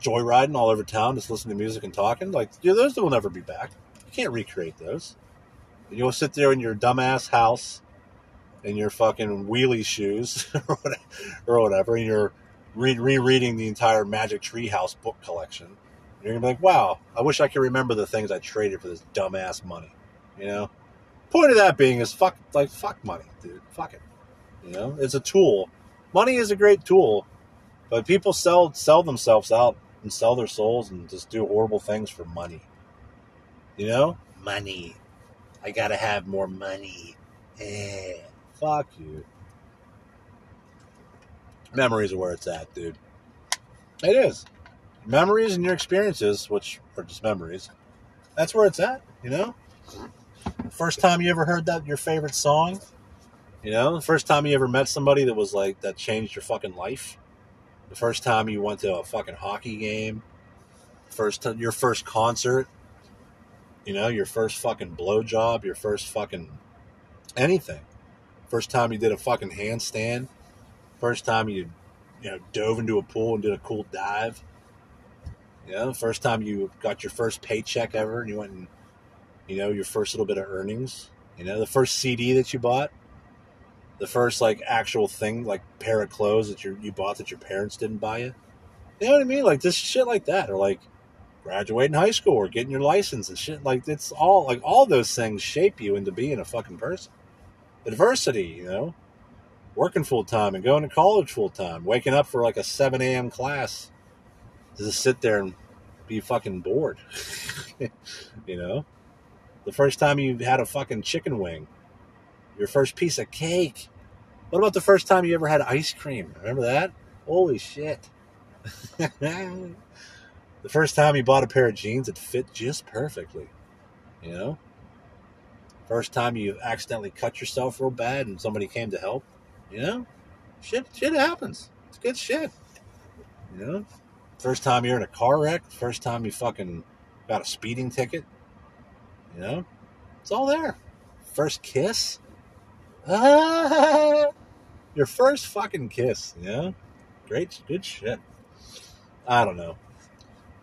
joyriding all over town, just listening to music and talking. Like, yeah, those will never be back. You can't recreate those. You'll sit there in your dumbass house in your fucking wheelie shoes [laughs] or whatever, and you're re- rereading the entire Magic Treehouse book collection. You're gonna be like, wow, I wish I could remember the things I traded for this dumbass money. You know? Point of that being is fuck like fuck money, dude. Fuck it. You know? It's a tool. Money is a great tool, but people sell sell themselves out and sell their souls and just do horrible things for money. You know? Money. I gotta have more money. Eh. Fuck you. Memories are where it's at, dude. It is. Memories and your experiences, which are just memories, that's where it's at, you know? First time you ever heard that your favorite song, you know? The first time you ever met somebody that was like that changed your fucking life. The first time you went to a fucking hockey game. First your first concert. You know, your first fucking blowjob, your first fucking anything. First time you did a fucking handstand. First time you, you know, dove into a pool and did a cool dive. You know, first time you got your first paycheck ever and you went and, you know, your first little bit of earnings. You know, the first CD that you bought. The first, like, actual thing, like, pair of clothes that you you bought that your parents didn't buy you. You know what I mean? Like, this shit like that. Or, like, graduating high school or getting your license and shit. Like, it's all, like, all those things shape you into being a fucking person adversity, you know, working full time and going to college full time, waking up for like a 7 a.m. class to just sit there and be fucking bored. [laughs] you know, the first time you had a fucking chicken wing, your first piece of cake. What about the first time you ever had ice cream? Remember that? Holy shit. [laughs] the first time you bought a pair of jeans that fit just perfectly, you know? First time you accidentally cut yourself real bad and somebody came to help. You know? Shit shit happens. It's good shit. You know? First time you're in a car wreck, first time you fucking got a speeding ticket. You know? It's all there. First kiss. [laughs] Your first fucking kiss, you know? Great good shit. I don't know.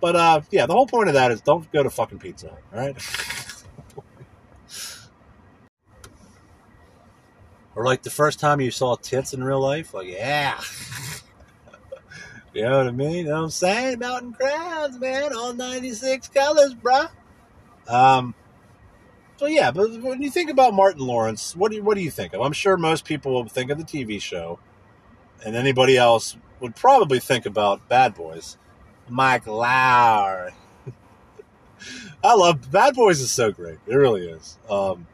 But uh yeah, the whole point of that is don't go to fucking pizza, all right? [laughs] Or like the first time you saw tits in real life, like yeah. [laughs] you know what I mean? You know what I'm saying? Mountain crowds, man, all 96 colors, bruh. Um, so yeah, but when you think about Martin Lawrence, what do you, what do you think of? I'm sure most people will think of the TV show, and anybody else would probably think about Bad Boys. Mike Lowrey. [laughs] I love Bad Boys is so great. It really is. Um,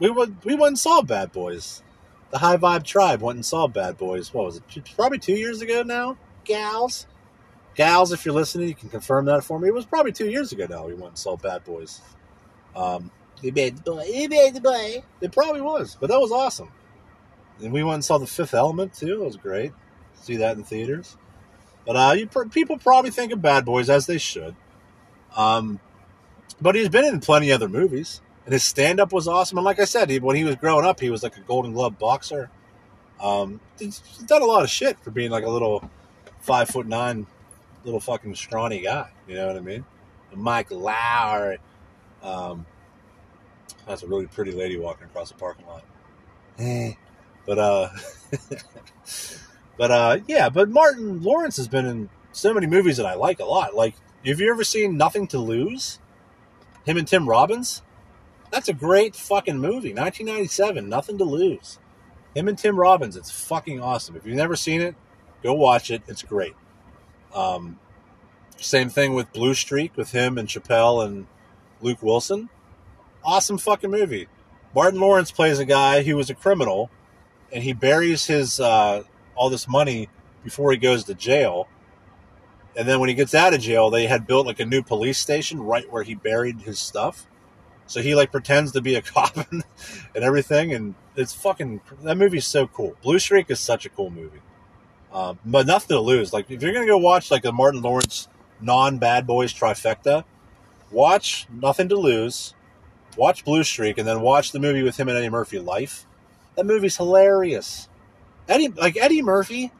we went we went and saw Bad Boys. The High Vibe Tribe went and saw Bad Boys. What was it? Probably two years ago now. Gals, gals, if you're listening, you can confirm that for me. It was probably two years ago now. We went and saw Bad Boys. Um, he made the boy. He made the boy. It probably was, but that was awesome. And we went and saw The Fifth Element too. It was great. See that in theaters. But uh, you, people probably think of Bad Boys as they should. Um, but he's been in plenty other movies and his stand up was awesome. And like I said, when he was growing up, he was like a Golden Glove boxer. Um, he's done a lot of shit for being like a little five foot nine, little fucking scrawny guy. You know what I mean? Mike Lowrey. Um, that's a really pretty lady walking across the parking lot. Eh. But uh, [laughs] but uh, yeah. But Martin Lawrence has been in so many movies that I like a lot. Like, have you ever seen Nothing to Lose? Him and Tim Robbins. That's a great fucking movie. 1997, Nothing to Lose. Him and Tim Robbins. It's fucking awesome. If you've never seen it, go watch it. It's great. Um, same thing with Blue Streak with him and Chappelle and Luke Wilson. Awesome fucking movie. Martin Lawrence plays a guy who was a criminal, and he buries his uh, all this money before he goes to jail. And then when he gets out of jail, they had built like a new police station right where he buried his stuff. So he like pretends to be a [laughs] cop and, and everything, and it's fucking that movie's so cool. Blue Streak is such a cool movie, um, but nothing to lose. Like if you're gonna go watch like a Martin Lawrence non Bad Boys trifecta, watch Nothing to Lose, watch Blue Streak, and then watch the movie with him and Eddie Murphy, Life. That movie's hilarious. Eddie like Eddie Murphy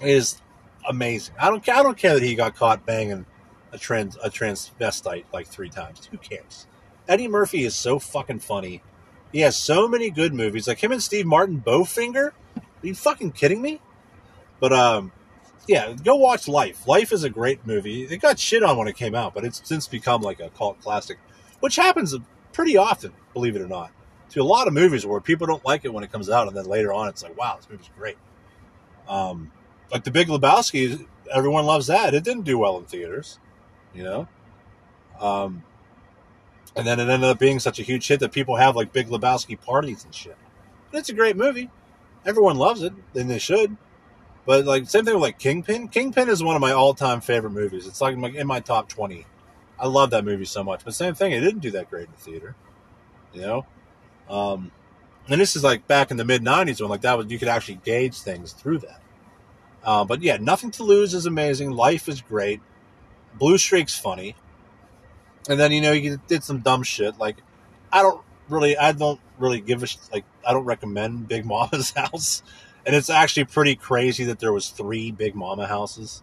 is amazing. I don't I don't care that he got caught banging a trans a transvestite like three times. Who cares? Eddie Murphy is so fucking funny. He has so many good movies. Like him and Steve Martin, Bowfinger. Are you fucking kidding me? But um, yeah, go watch Life. Life is a great movie. It got shit on when it came out, but it's since become like a cult classic, which happens pretty often, believe it or not, to a lot of movies where people don't like it when it comes out, and then later on it's like, wow, this movie's great. Um, like The Big Lebowski, everyone loves that. It didn't do well in theaters, you know. Um, and then it ended up being such a huge hit that people have like Big Lebowski parties and shit. But it's a great movie. Everyone loves it, and they should. But like same thing with like Kingpin. Kingpin is one of my all-time favorite movies. It's like in my top twenty. I love that movie so much. But same thing, it didn't do that great in the theater. You know, um, and this is like back in the mid '90s when like that was you could actually gauge things through that. Uh, but yeah, nothing to lose is amazing. Life is great. Blue Streak's funny. And then you know he did some dumb shit like I don't really I don't really give a like I don't recommend Big Mama's [laughs] house, and it's actually pretty crazy that there was three Big Mama houses,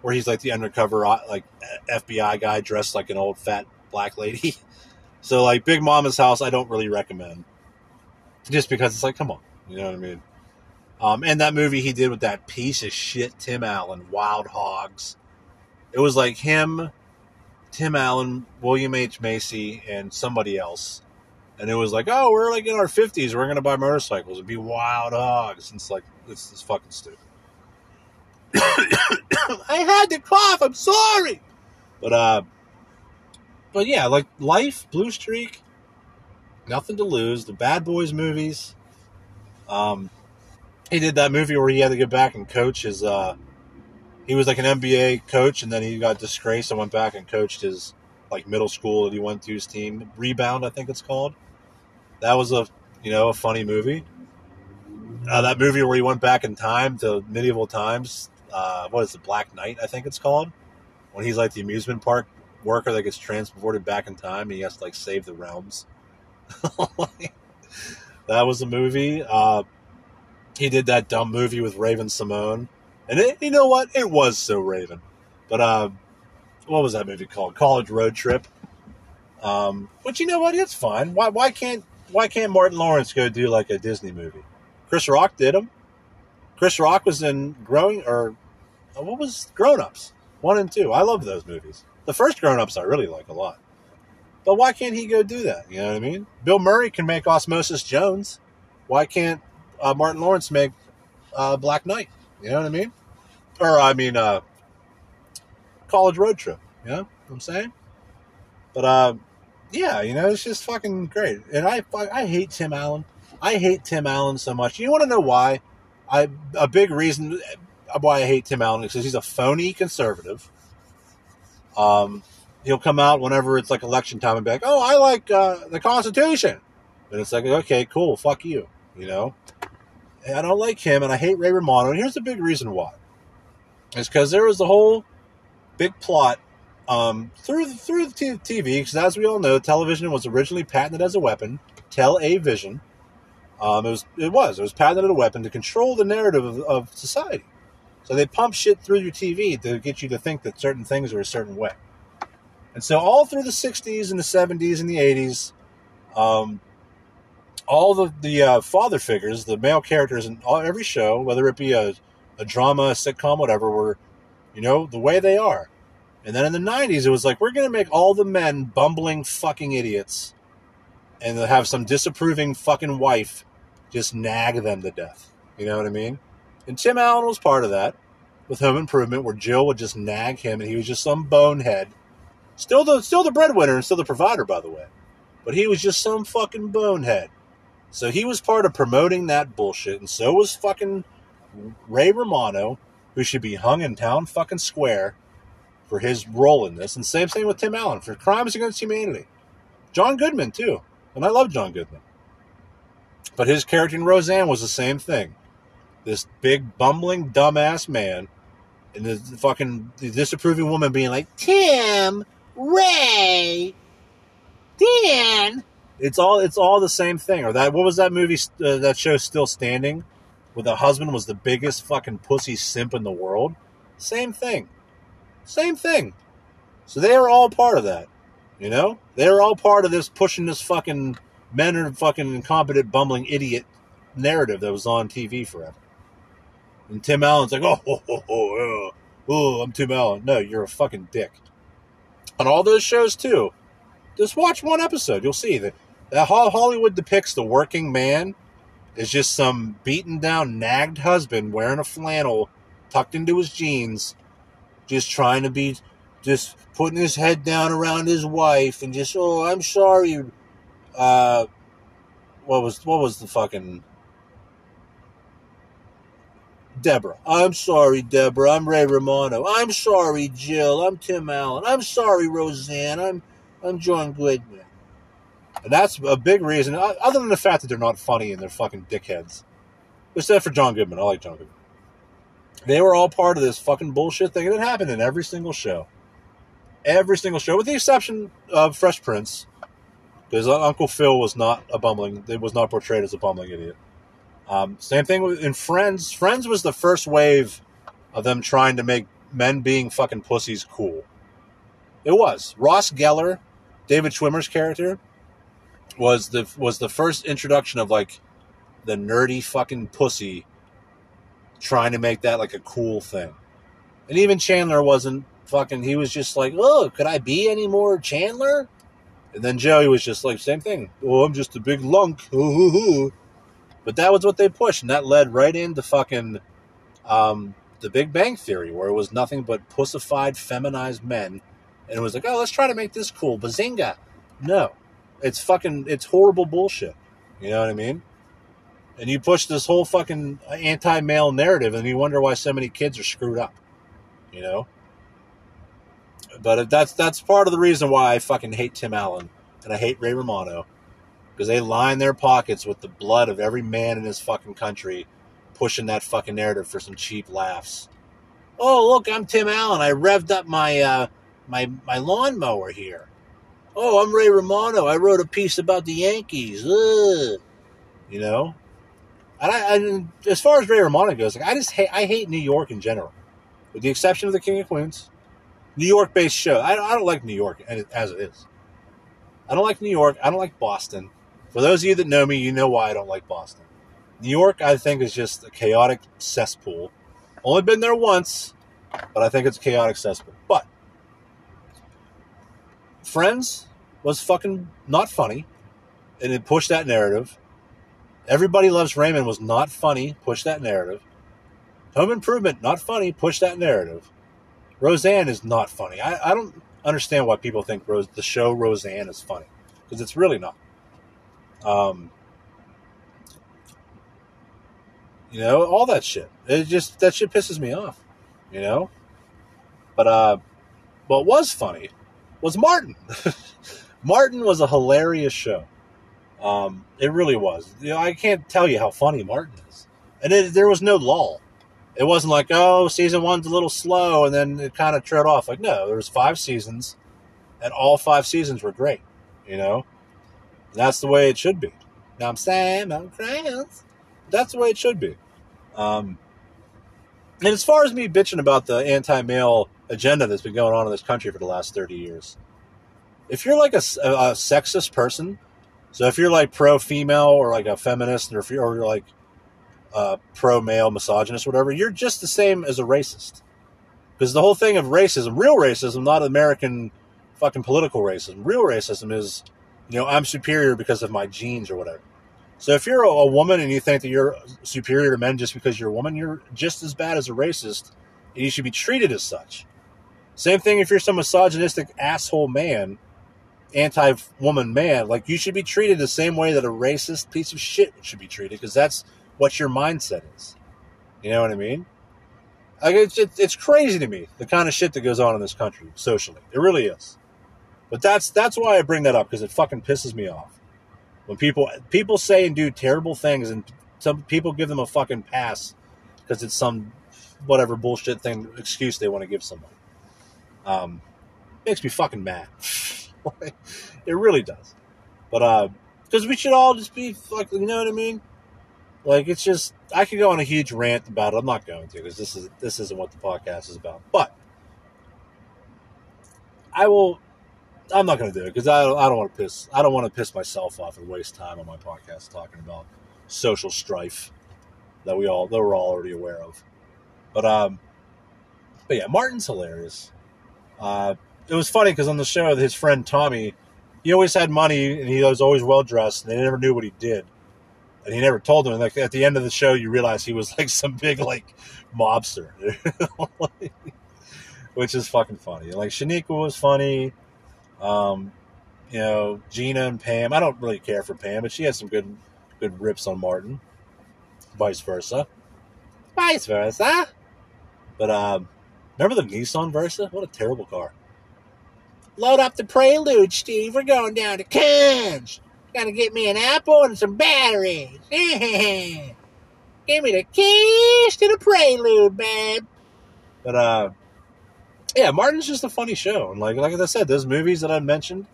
where he's like the undercover uh, like FBI guy dressed like an old fat black lady. [laughs] So like Big Mama's house I don't really recommend, just because it's like come on you know what I mean. Um, and that movie he did with that piece of shit Tim Allen, Wild Hogs. It was like him Tim Allen, William H. Macy, and somebody else. And it was like, oh, we're like in our 50s. We're going to buy motorcycles and be wild hogs. And it's like, this is fucking stupid. [coughs] I had to cough. I'm sorry. But, uh, but yeah, like Life, Blue Streak, Nothing to Lose, the Bad Boys movies. Um, he did that movie where he had to go back and coach his, uh, he was like an NBA coach, and then he got disgraced and went back and coached his like middle school that he went to his team. Rebound, I think it's called. That was a you know a funny movie. Uh, that movie where he went back in time to medieval times. Uh, what is it, Black Knight? I think it's called. When he's like the amusement park worker that gets transported back in time, and he has to like save the realms. [laughs] that was a movie. Uh, he did that dumb movie with Raven-Symoné and it, you know what? It was so Raven. But uh, what was that movie called? College Road Trip. Um, but you know what? It's fine. Why why can't why can't Martin Lawrence go do like a Disney movie? Chris Rock did them. Chris Rock was in Growing or uh, what was Grown Ups one and two. I love those movies. The first Grown Ups I really like a lot. But why can't he go do that? You know what I mean? Bill Murray can make Osmosis Jones. Why can't uh, Martin Lawrence make uh, Black Knight? You know what I mean? Or I mean, uh, college road trip. You know what I'm saying? But uh, yeah, you know, it's just fucking great. And I I hate Tim Allen. I hate Tim Allen so much. You want to know why? I a big reason why I hate Tim Allen is because he's a phony conservative. Um, he'll come out whenever it's like election time and be like, "Oh, I like uh, the Constitution," and it's like, "Okay, cool, fuck you," you know. And I don't like him, and I hate Ray Romano. And here's the big reason why: is because there was a whole big plot um, through the, through the TV. Because as we all know, television was originally patented as a weapon, tell a vision. Um, it was it was it was patented as a weapon to control the narrative of, of society. So they pump shit through your TV to get you to think that certain things are a certain way. And so all through the 60s and the 70s and the 80s, um, all the the uh, father figures, the male characters in all, every show, whether it be a, a drama, a sitcom, whatever, were you know the way they are. And then in the '90s, it was like we're going to make all the men bumbling fucking idiots, and have some disapproving fucking wife just nag them to death. You know what I mean? And Tim Allen was part of that with Home Improvement, where Jill would just nag him, and he was just some bonehead. Still the still the breadwinner and still the provider, by the way. But he was just some fucking bonehead. So he was part of promoting that bullshit, and so was fucking Ray Romano, who should be hung in town fucking square for his role in this. And same thing with Tim Allen for crimes against humanity. John Goodman, too. And I love John Goodman. But his character in Roseanne was the same thing. This big, bumbling, dumbass man, and the fucking the disapproving woman being like, Tim, Ray, Dan. It's all it's all the same thing. Or that what was that movie? Uh, that show Still Standing, where the husband was the biggest fucking pussy simp in the world. Same thing. Same thing. So they are all part of that. You know, they're all part of this pushing this fucking men are fucking incompetent, bumbling idiot narrative that was on TV forever. And Tim Allen's like, oh, oh, oh, oh, oh, I'm Tim Allen. No, you're a fucking dick. On all those shows too, just watch one episode. You'll see that that how Hollywood depicts the working man is just some beaten down, nagged husband wearing a flannel tucked into his jeans, just trying to be, just putting his head down around his wife and just, oh, I'm sorry. Uh, what was what was the fucking Deborah. I'm sorry, Deborah. I'm Ray Romano. I'm sorry, Jill. I'm Tim Allen. I'm sorry, Roseanne. I'm I'm John Goodman. And that's a big reason, other than the fact that they're not funny and they're fucking dickheads. Except for John Goodman. I like John Goodman. They were all part of this fucking bullshit thing, and it happened in every single show. Every single show, with the exception of Fresh Prince, because Uncle Phil was not a bumbling, it was not portrayed as a bumbling idiot. Um, same thing with, in Friends. Friends was the first wave of them trying to make men being fucking pussies cool. It was Ross Geller, David Schwimmer's character, was the was the first introduction of like the nerdy fucking pussy trying to make that like a cool thing. And even Chandler wasn't fucking he was just like, "Oh, could I be any more Chandler?" And then Joey was just like, same thing. Oh, I'm just a big lunk. [laughs] But that was what they pushed, and that led right into fucking um, the Big Bang Theory, where it was nothing but pussified, feminized men. And it was like, oh, let's try to make this cool. Bazinga. No. It's fucking, it's horrible bullshit. You know what I mean? And you push this whole fucking anti male narrative, and you wonder why so many kids are screwed up. You know? But that's that's part of the reason why I fucking hate Tim Allen and I hate Ray Romano because they line their pockets with the blood of every man in this fucking country pushing that fucking narrative for some cheap laughs. Oh, look, I'm Tim Allen. I revved up my uh, my my lawnmower here. Oh, I'm Ray Romano. I wrote a piece about the Yankees. Ugh. You know, and I, I, as far as Ray Romano goes, like I just hate I hate New York in general, with the exception of the King of Queens. New York based show. I, I don't like New York as it is. I don't like New York. I don't like Boston. For those of you that know me, you know why I don't like Boston. New York, I think, is just a chaotic cesspool. Only been there once, but I think it's a chaotic cesspool. But Friends was fucking not funny, and it pushed that narrative. Everybody Loves Raymond was not funny, pushed that narrative. Home Improvement, not funny, pushed that narrative. Roseanne is not funny. I, I don't understand why people think Rose, the show Roseanne is funny because it's really not. Um, you know, all that shit. It just that shit pisses me off. You know, but uh, what was funny was Martin. [laughs] Martin was a hilarious show. Um, it really was. You know, I can't tell you how funny Martin is, and it, there was no lull. It wasn't like, oh, season one's a little slow and then it kind of trailed off. Like, no, there was five seasons and all five seasons were great, you know? And that's the way it should be. Now I'm saying, I'm friends. That's the way it should be. Um, and as far as me bitching about the anti-male agenda that's been going on in this country for the last 30 years, if you're like a, a sexist person, so if you're like pro-female or like a feminist, or if you're, or you're like uh, pro male misogynist, whatever, you're just the same as a racist. Because the whole thing of racism, real racism, not American fucking political racism, real racism is, you know, I'm superior because of my genes or whatever. So if you're a, a woman and you think that you're superior to men just because you're a woman, you're just as bad as a racist, and you should be treated as such. Same thing if you're some misogynistic asshole man, anti woman man, like you should be treated the same way that a racist piece of shit should be treated, because that's what your mindset is. You know what I mean? Like it's, it's it's crazy to me the kind of shit that goes on in this country socially. It really is. But that's that's why I bring that up because it fucking pisses me off when people people say and do terrible things and some people give them a fucking pass because it's some whatever bullshit thing excuse they want to give someone. Um, makes me fucking mad. [laughs] it really does. But uh, because we should all just be fucking, you know what I mean? Like it's just I could go on a huge rant about it. I'm not going to because this is this isn't what the podcast is about. But I will. I'm not going to do it because I, I don't want to piss. I don't want to piss myself off and waste time on my podcast talking about social strife that we all that we're all already aware of. But um, but yeah, Martin's hilarious. Uh, it was funny because on the show, his friend Tommy, he always had money and he was always well dressed, and they never knew what he did and he never told them. Like at the end of the show, you realize he was like [laughs] some big like mobster, [laughs] which is fucking funny. Like Shaniqua was funny. Um, you know, Gina and Pam. I don't really care for Pam, but she had some good good rips on Martin. Vice versa. Vice versa. But um, remember the Nissan Versa? What a terrible car. Load up the Prelude, Steve. We're going down to Cannes. Gotta get me an apple and some batteries. [laughs] Give me the keys to the prelude, babe. But uh yeah, Martin's just a funny show. And like like I said, those movies that I mentioned,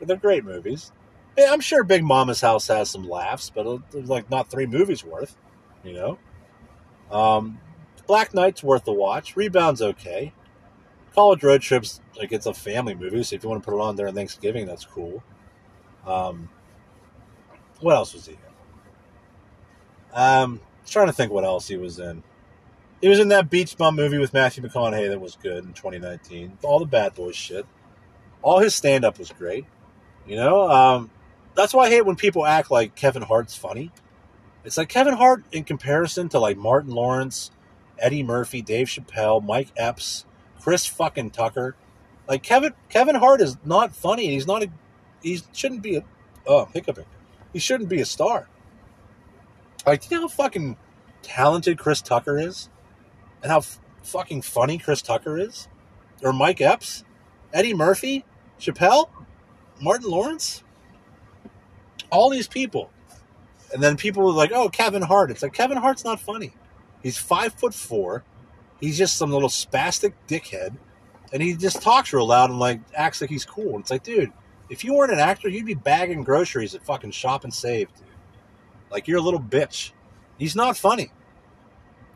they're great movies. Yeah, I'm sure Big Mama's House has some laughs, but there's like not three movies worth, you know. Um, Black Knight's worth the watch. Rebound's okay. College Road Trips like it's a family movie, so if you want to put it on during Thanksgiving, that's cool. Um, what else was he in? Um, trying to think what else he was in. He was in that Beach Bum movie with Matthew McConaughey that was good in 2019. All the Bad Boys shit. All his stand up was great. You know, um, that's why I hate when people act like Kevin Hart's funny. It's like Kevin Hart in comparison to like Martin Lawrence, Eddie Murphy, Dave Chappelle, Mike Epps, Chris fucking Tucker. Like Kevin Kevin Hart is not funny. He's not a he shouldn't be a oh hiccuping. He shouldn't be a star. Like, do you know how fucking talented Chris Tucker is? And how f- fucking funny Chris Tucker is? Or Mike Epps? Eddie Murphy? Chappelle? Martin Lawrence? All these people. And then people were like, oh, Kevin Hart. It's like, Kevin Hart's not funny. He's five foot four. He's just some little spastic dickhead. And he just talks real loud and like acts like he's cool. And it's like, dude, if you weren't an actor, you'd be bagging groceries at fucking Shop and Save, dude. Like you're a little bitch. He's not funny.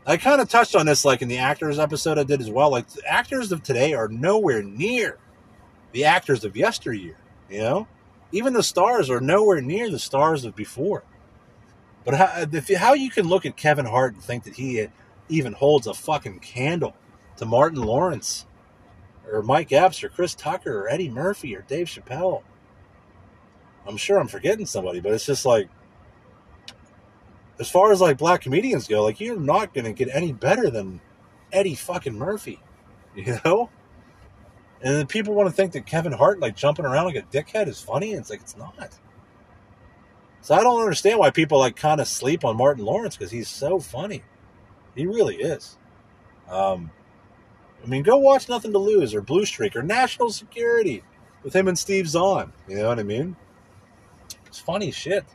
I kind of touched on this like in the actors episode I did as well. Like the actors of today are nowhere near the actors of yesteryear. You know, even the stars are nowhere near the stars of before. But how, uh, if, how you can look at Kevin Hart and think that he uh, even holds a fucking candle to Martin Lawrence or Mike Epps or Chris Tucker or Eddie Murphy or Dave Chappelle. I'm sure I'm forgetting somebody, but it's just like as far as like black comedians go, like you're not gonna get any better than Eddie fucking Murphy, [laughs] you know? And then people want to think that Kevin Hart like jumping around like a dickhead is funny, and it's like it's not. So I don't understand why people like kind of sleep on Martin Lawrence because he's so funny. He really is. Um, I mean, go watch Nothing to Lose or Blue Streak or National Security with him and Steve Zahn. You know what I mean? It's funny shit.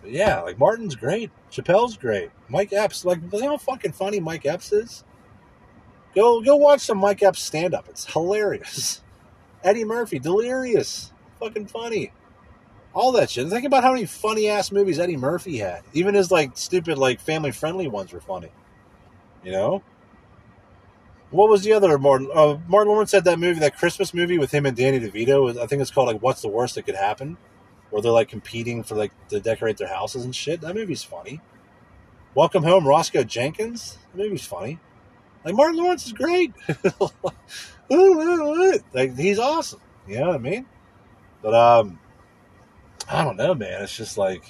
But yeah, like Martin's great. Chappelle's great. Mike Epps, like, you know how fucking funny Mike Epps is? Go go watch some Mike Epps stand up. It's hilarious. [laughs] Eddie Murphy, delirious. Fucking funny. All that shit. Think about how many funny ass movies Eddie Murphy had. Even his like stupid, like family friendly ones were funny. You know? What was the other Martin? Uh, Martin Lawrence had that movie, that Christmas movie with him and Danny DeVito. I think it's called like "What's the Worst That Could Happen," where they're like competing for like to decorate their houses and shit. That movie's funny. Welcome Home, Roscoe Jenkins. The movie's funny. Like Martin Lawrence is great. [laughs] like he's awesome. You know what I mean? But um, I don't know, man. It's just like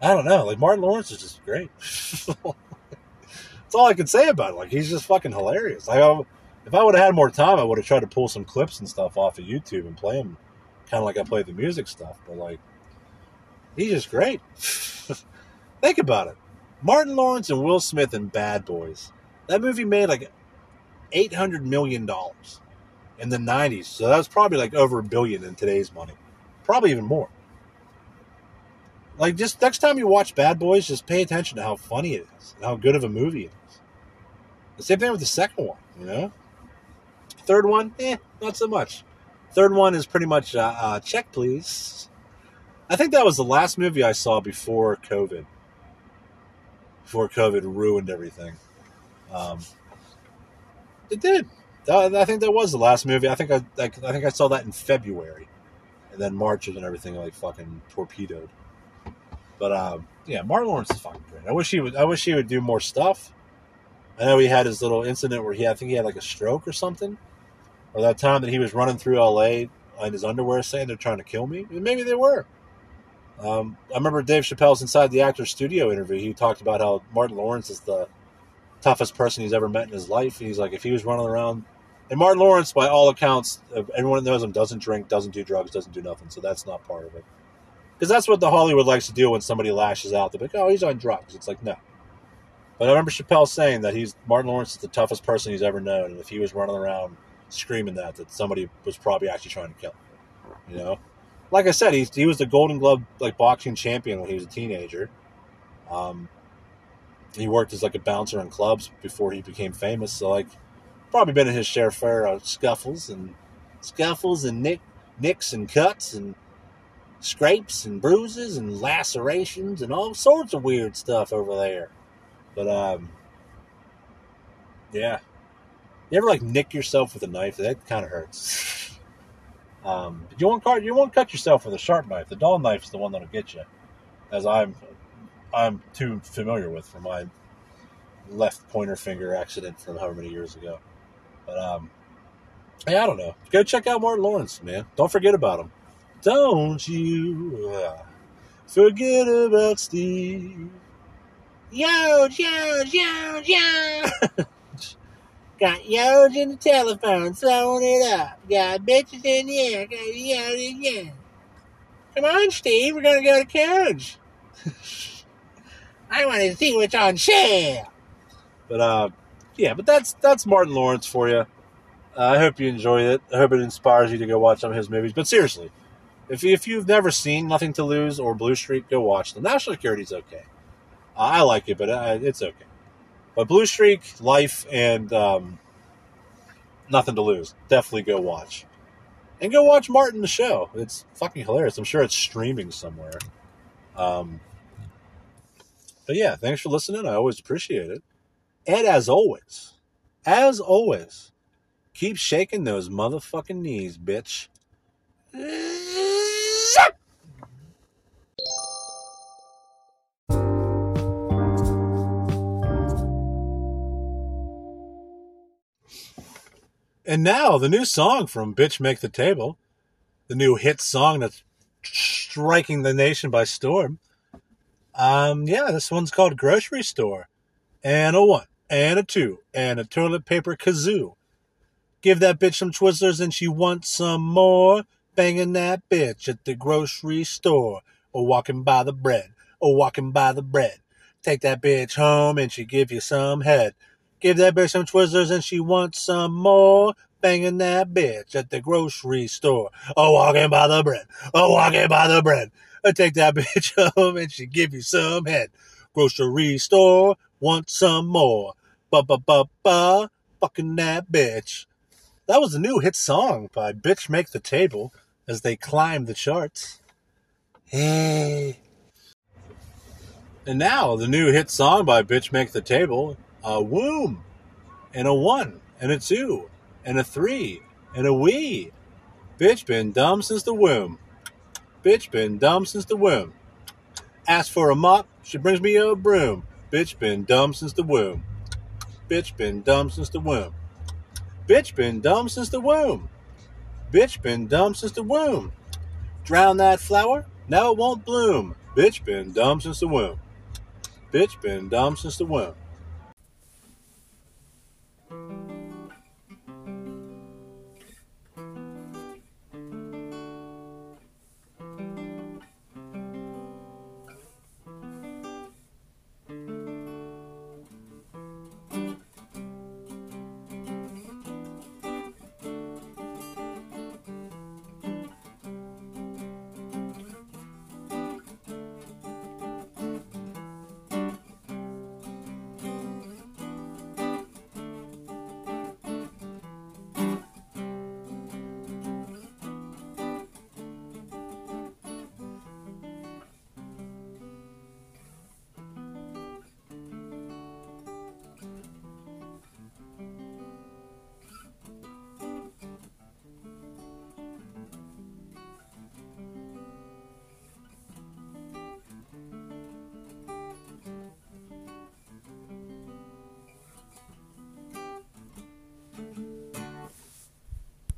I don't know. Like Martin Lawrence is just great. [laughs] That's all I can say about it. Like he's just fucking hilarious. Like I, if I would have had more time, I would have tried to pull some clips and stuff off of YouTube and play them, kind of like I play the music stuff. But like, he's just great. [laughs] Think about it. Martin Lawrence and Will Smith in Bad Boys. That movie made like eight hundred million dollars in the nineties. So that's probably like over a billion in today's money. Probably even more. Like just next time you watch Bad Boys, just pay attention to how funny it is and how good of a movie it is. The same thing with the second one, you know. Third one, eh, not so much. Third one is pretty much uh, uh, check, please. I think that was the last movie I saw before COVID. Before COVID ruined everything. Um, it did. I think that was the last movie. I think I, I, I think I saw that in February, and then March and everything like fucking torpedoed. But um, yeah, Martin Lawrence is fucking great. I wish he would. I wish he would do more stuff. I know he had his little incident where he, I think he had like a stroke or something, or that time that he was running through L.A. in his underwear saying they're trying to kill me. And maybe they were. Um, I remember Dave Chappelle's Inside the Actors Studio interview. He talked about how Martin Lawrence is the toughest person he's ever met in his life. He's like, if he was running around, and Martin Lawrence, by all accounts, everyone that knows him doesn't drink, doesn't do drugs, doesn't do nothing. So that's not part of it. Because that's what the Hollywood likes to do when somebody lashes out. They're like, oh, he's on drugs. It's like, no. But I remember Chappelle saying that he's Martin Lawrence is the toughest person he's ever known, and if he was running around screaming that, that somebody was probably actually trying to kill him. You know, like I said, he's he was the Golden Glove like boxing champion when he was a teenager. Um, he worked as like a bouncer in clubs before he became famous. So like, probably been in his share fair of scuffles and scuffles and nick nicks and cuts and scrapes and bruises and lacerations and all sorts of weird stuff over there. But um, yeah, you ever like nick yourself with a knife? That kind of hurts. [laughs] um, you won't cut you won't cut yourself with a sharp knife. The dull knife is the one that'll get you, as I'm I'm too familiar with from my left pointer finger accident from however many years ago. But um, yeah, I don't know. Go check out Martin Lawrence, man. Don't forget about him. Don't you uh, forget about Steve. Yo, yo, yo, yo. [laughs] Got yo's in the telephone, throwing it up. Got bitches in the air, got yo in the Come on, Steve, we're gonna go to Coach. [laughs] I want to see what's on sale. But uh, yeah, but that's that's Martin Lawrence for you. Uh, I hope you enjoy it. I hope it inspires you to go watch some of his movies. But seriously, if if you've never seen Nothing to Lose or Blue Streak, go watch them. National Security's okay. Uh, I like it, but uh, it's okay. But Blue Streak, Life, and um, Nothing to Lose, definitely go watch. And go watch Martin the show. It's fucking hilarious. I'm sure it's streaming somewhere. Um, but yeah, thanks for listening. I always appreciate it. And as always, as always, keep shaking those motherfucking knees, bitch. And now the new song from Bitch Make the Table, the new hit song that's striking the nation by storm. Um, yeah, this one's called Grocery Store. And a one, and a two, and a toilet paper kazoo. Give that bitch some Twizzlers and she wants some more. Banging that bitch at the grocery store. Or walking by the bread. Or walking by the bread. Take that bitch home and she give you some head. Give that bitch some Twizzlers and she wants some more. Banging that bitch at the grocery store. Or walking by the bread. Or walking by the bread. I take that [laughs] bitch home and she give you some head. Grocery store, want some more. Ba ba ba ba, fucking that bitch. That was a new hit song by Bitch Make the Table as they climb the charts. Hey. And now the new hit song by Bitch Make the Table, a womb, and a one, and a two, and a three, and a wee. Bitch been dumb since the womb. Bitch been dumb since the womb. Ask for a mop, she brings me a broom. Bitch been dumb since the womb. Bitch been dumb since the womb. Bitch been dumb since the womb. Bitch been dumb since the womb. Drown that flower, now it won't bloom. Bitch been dumb since the womb. Bitch been dumb since the womb.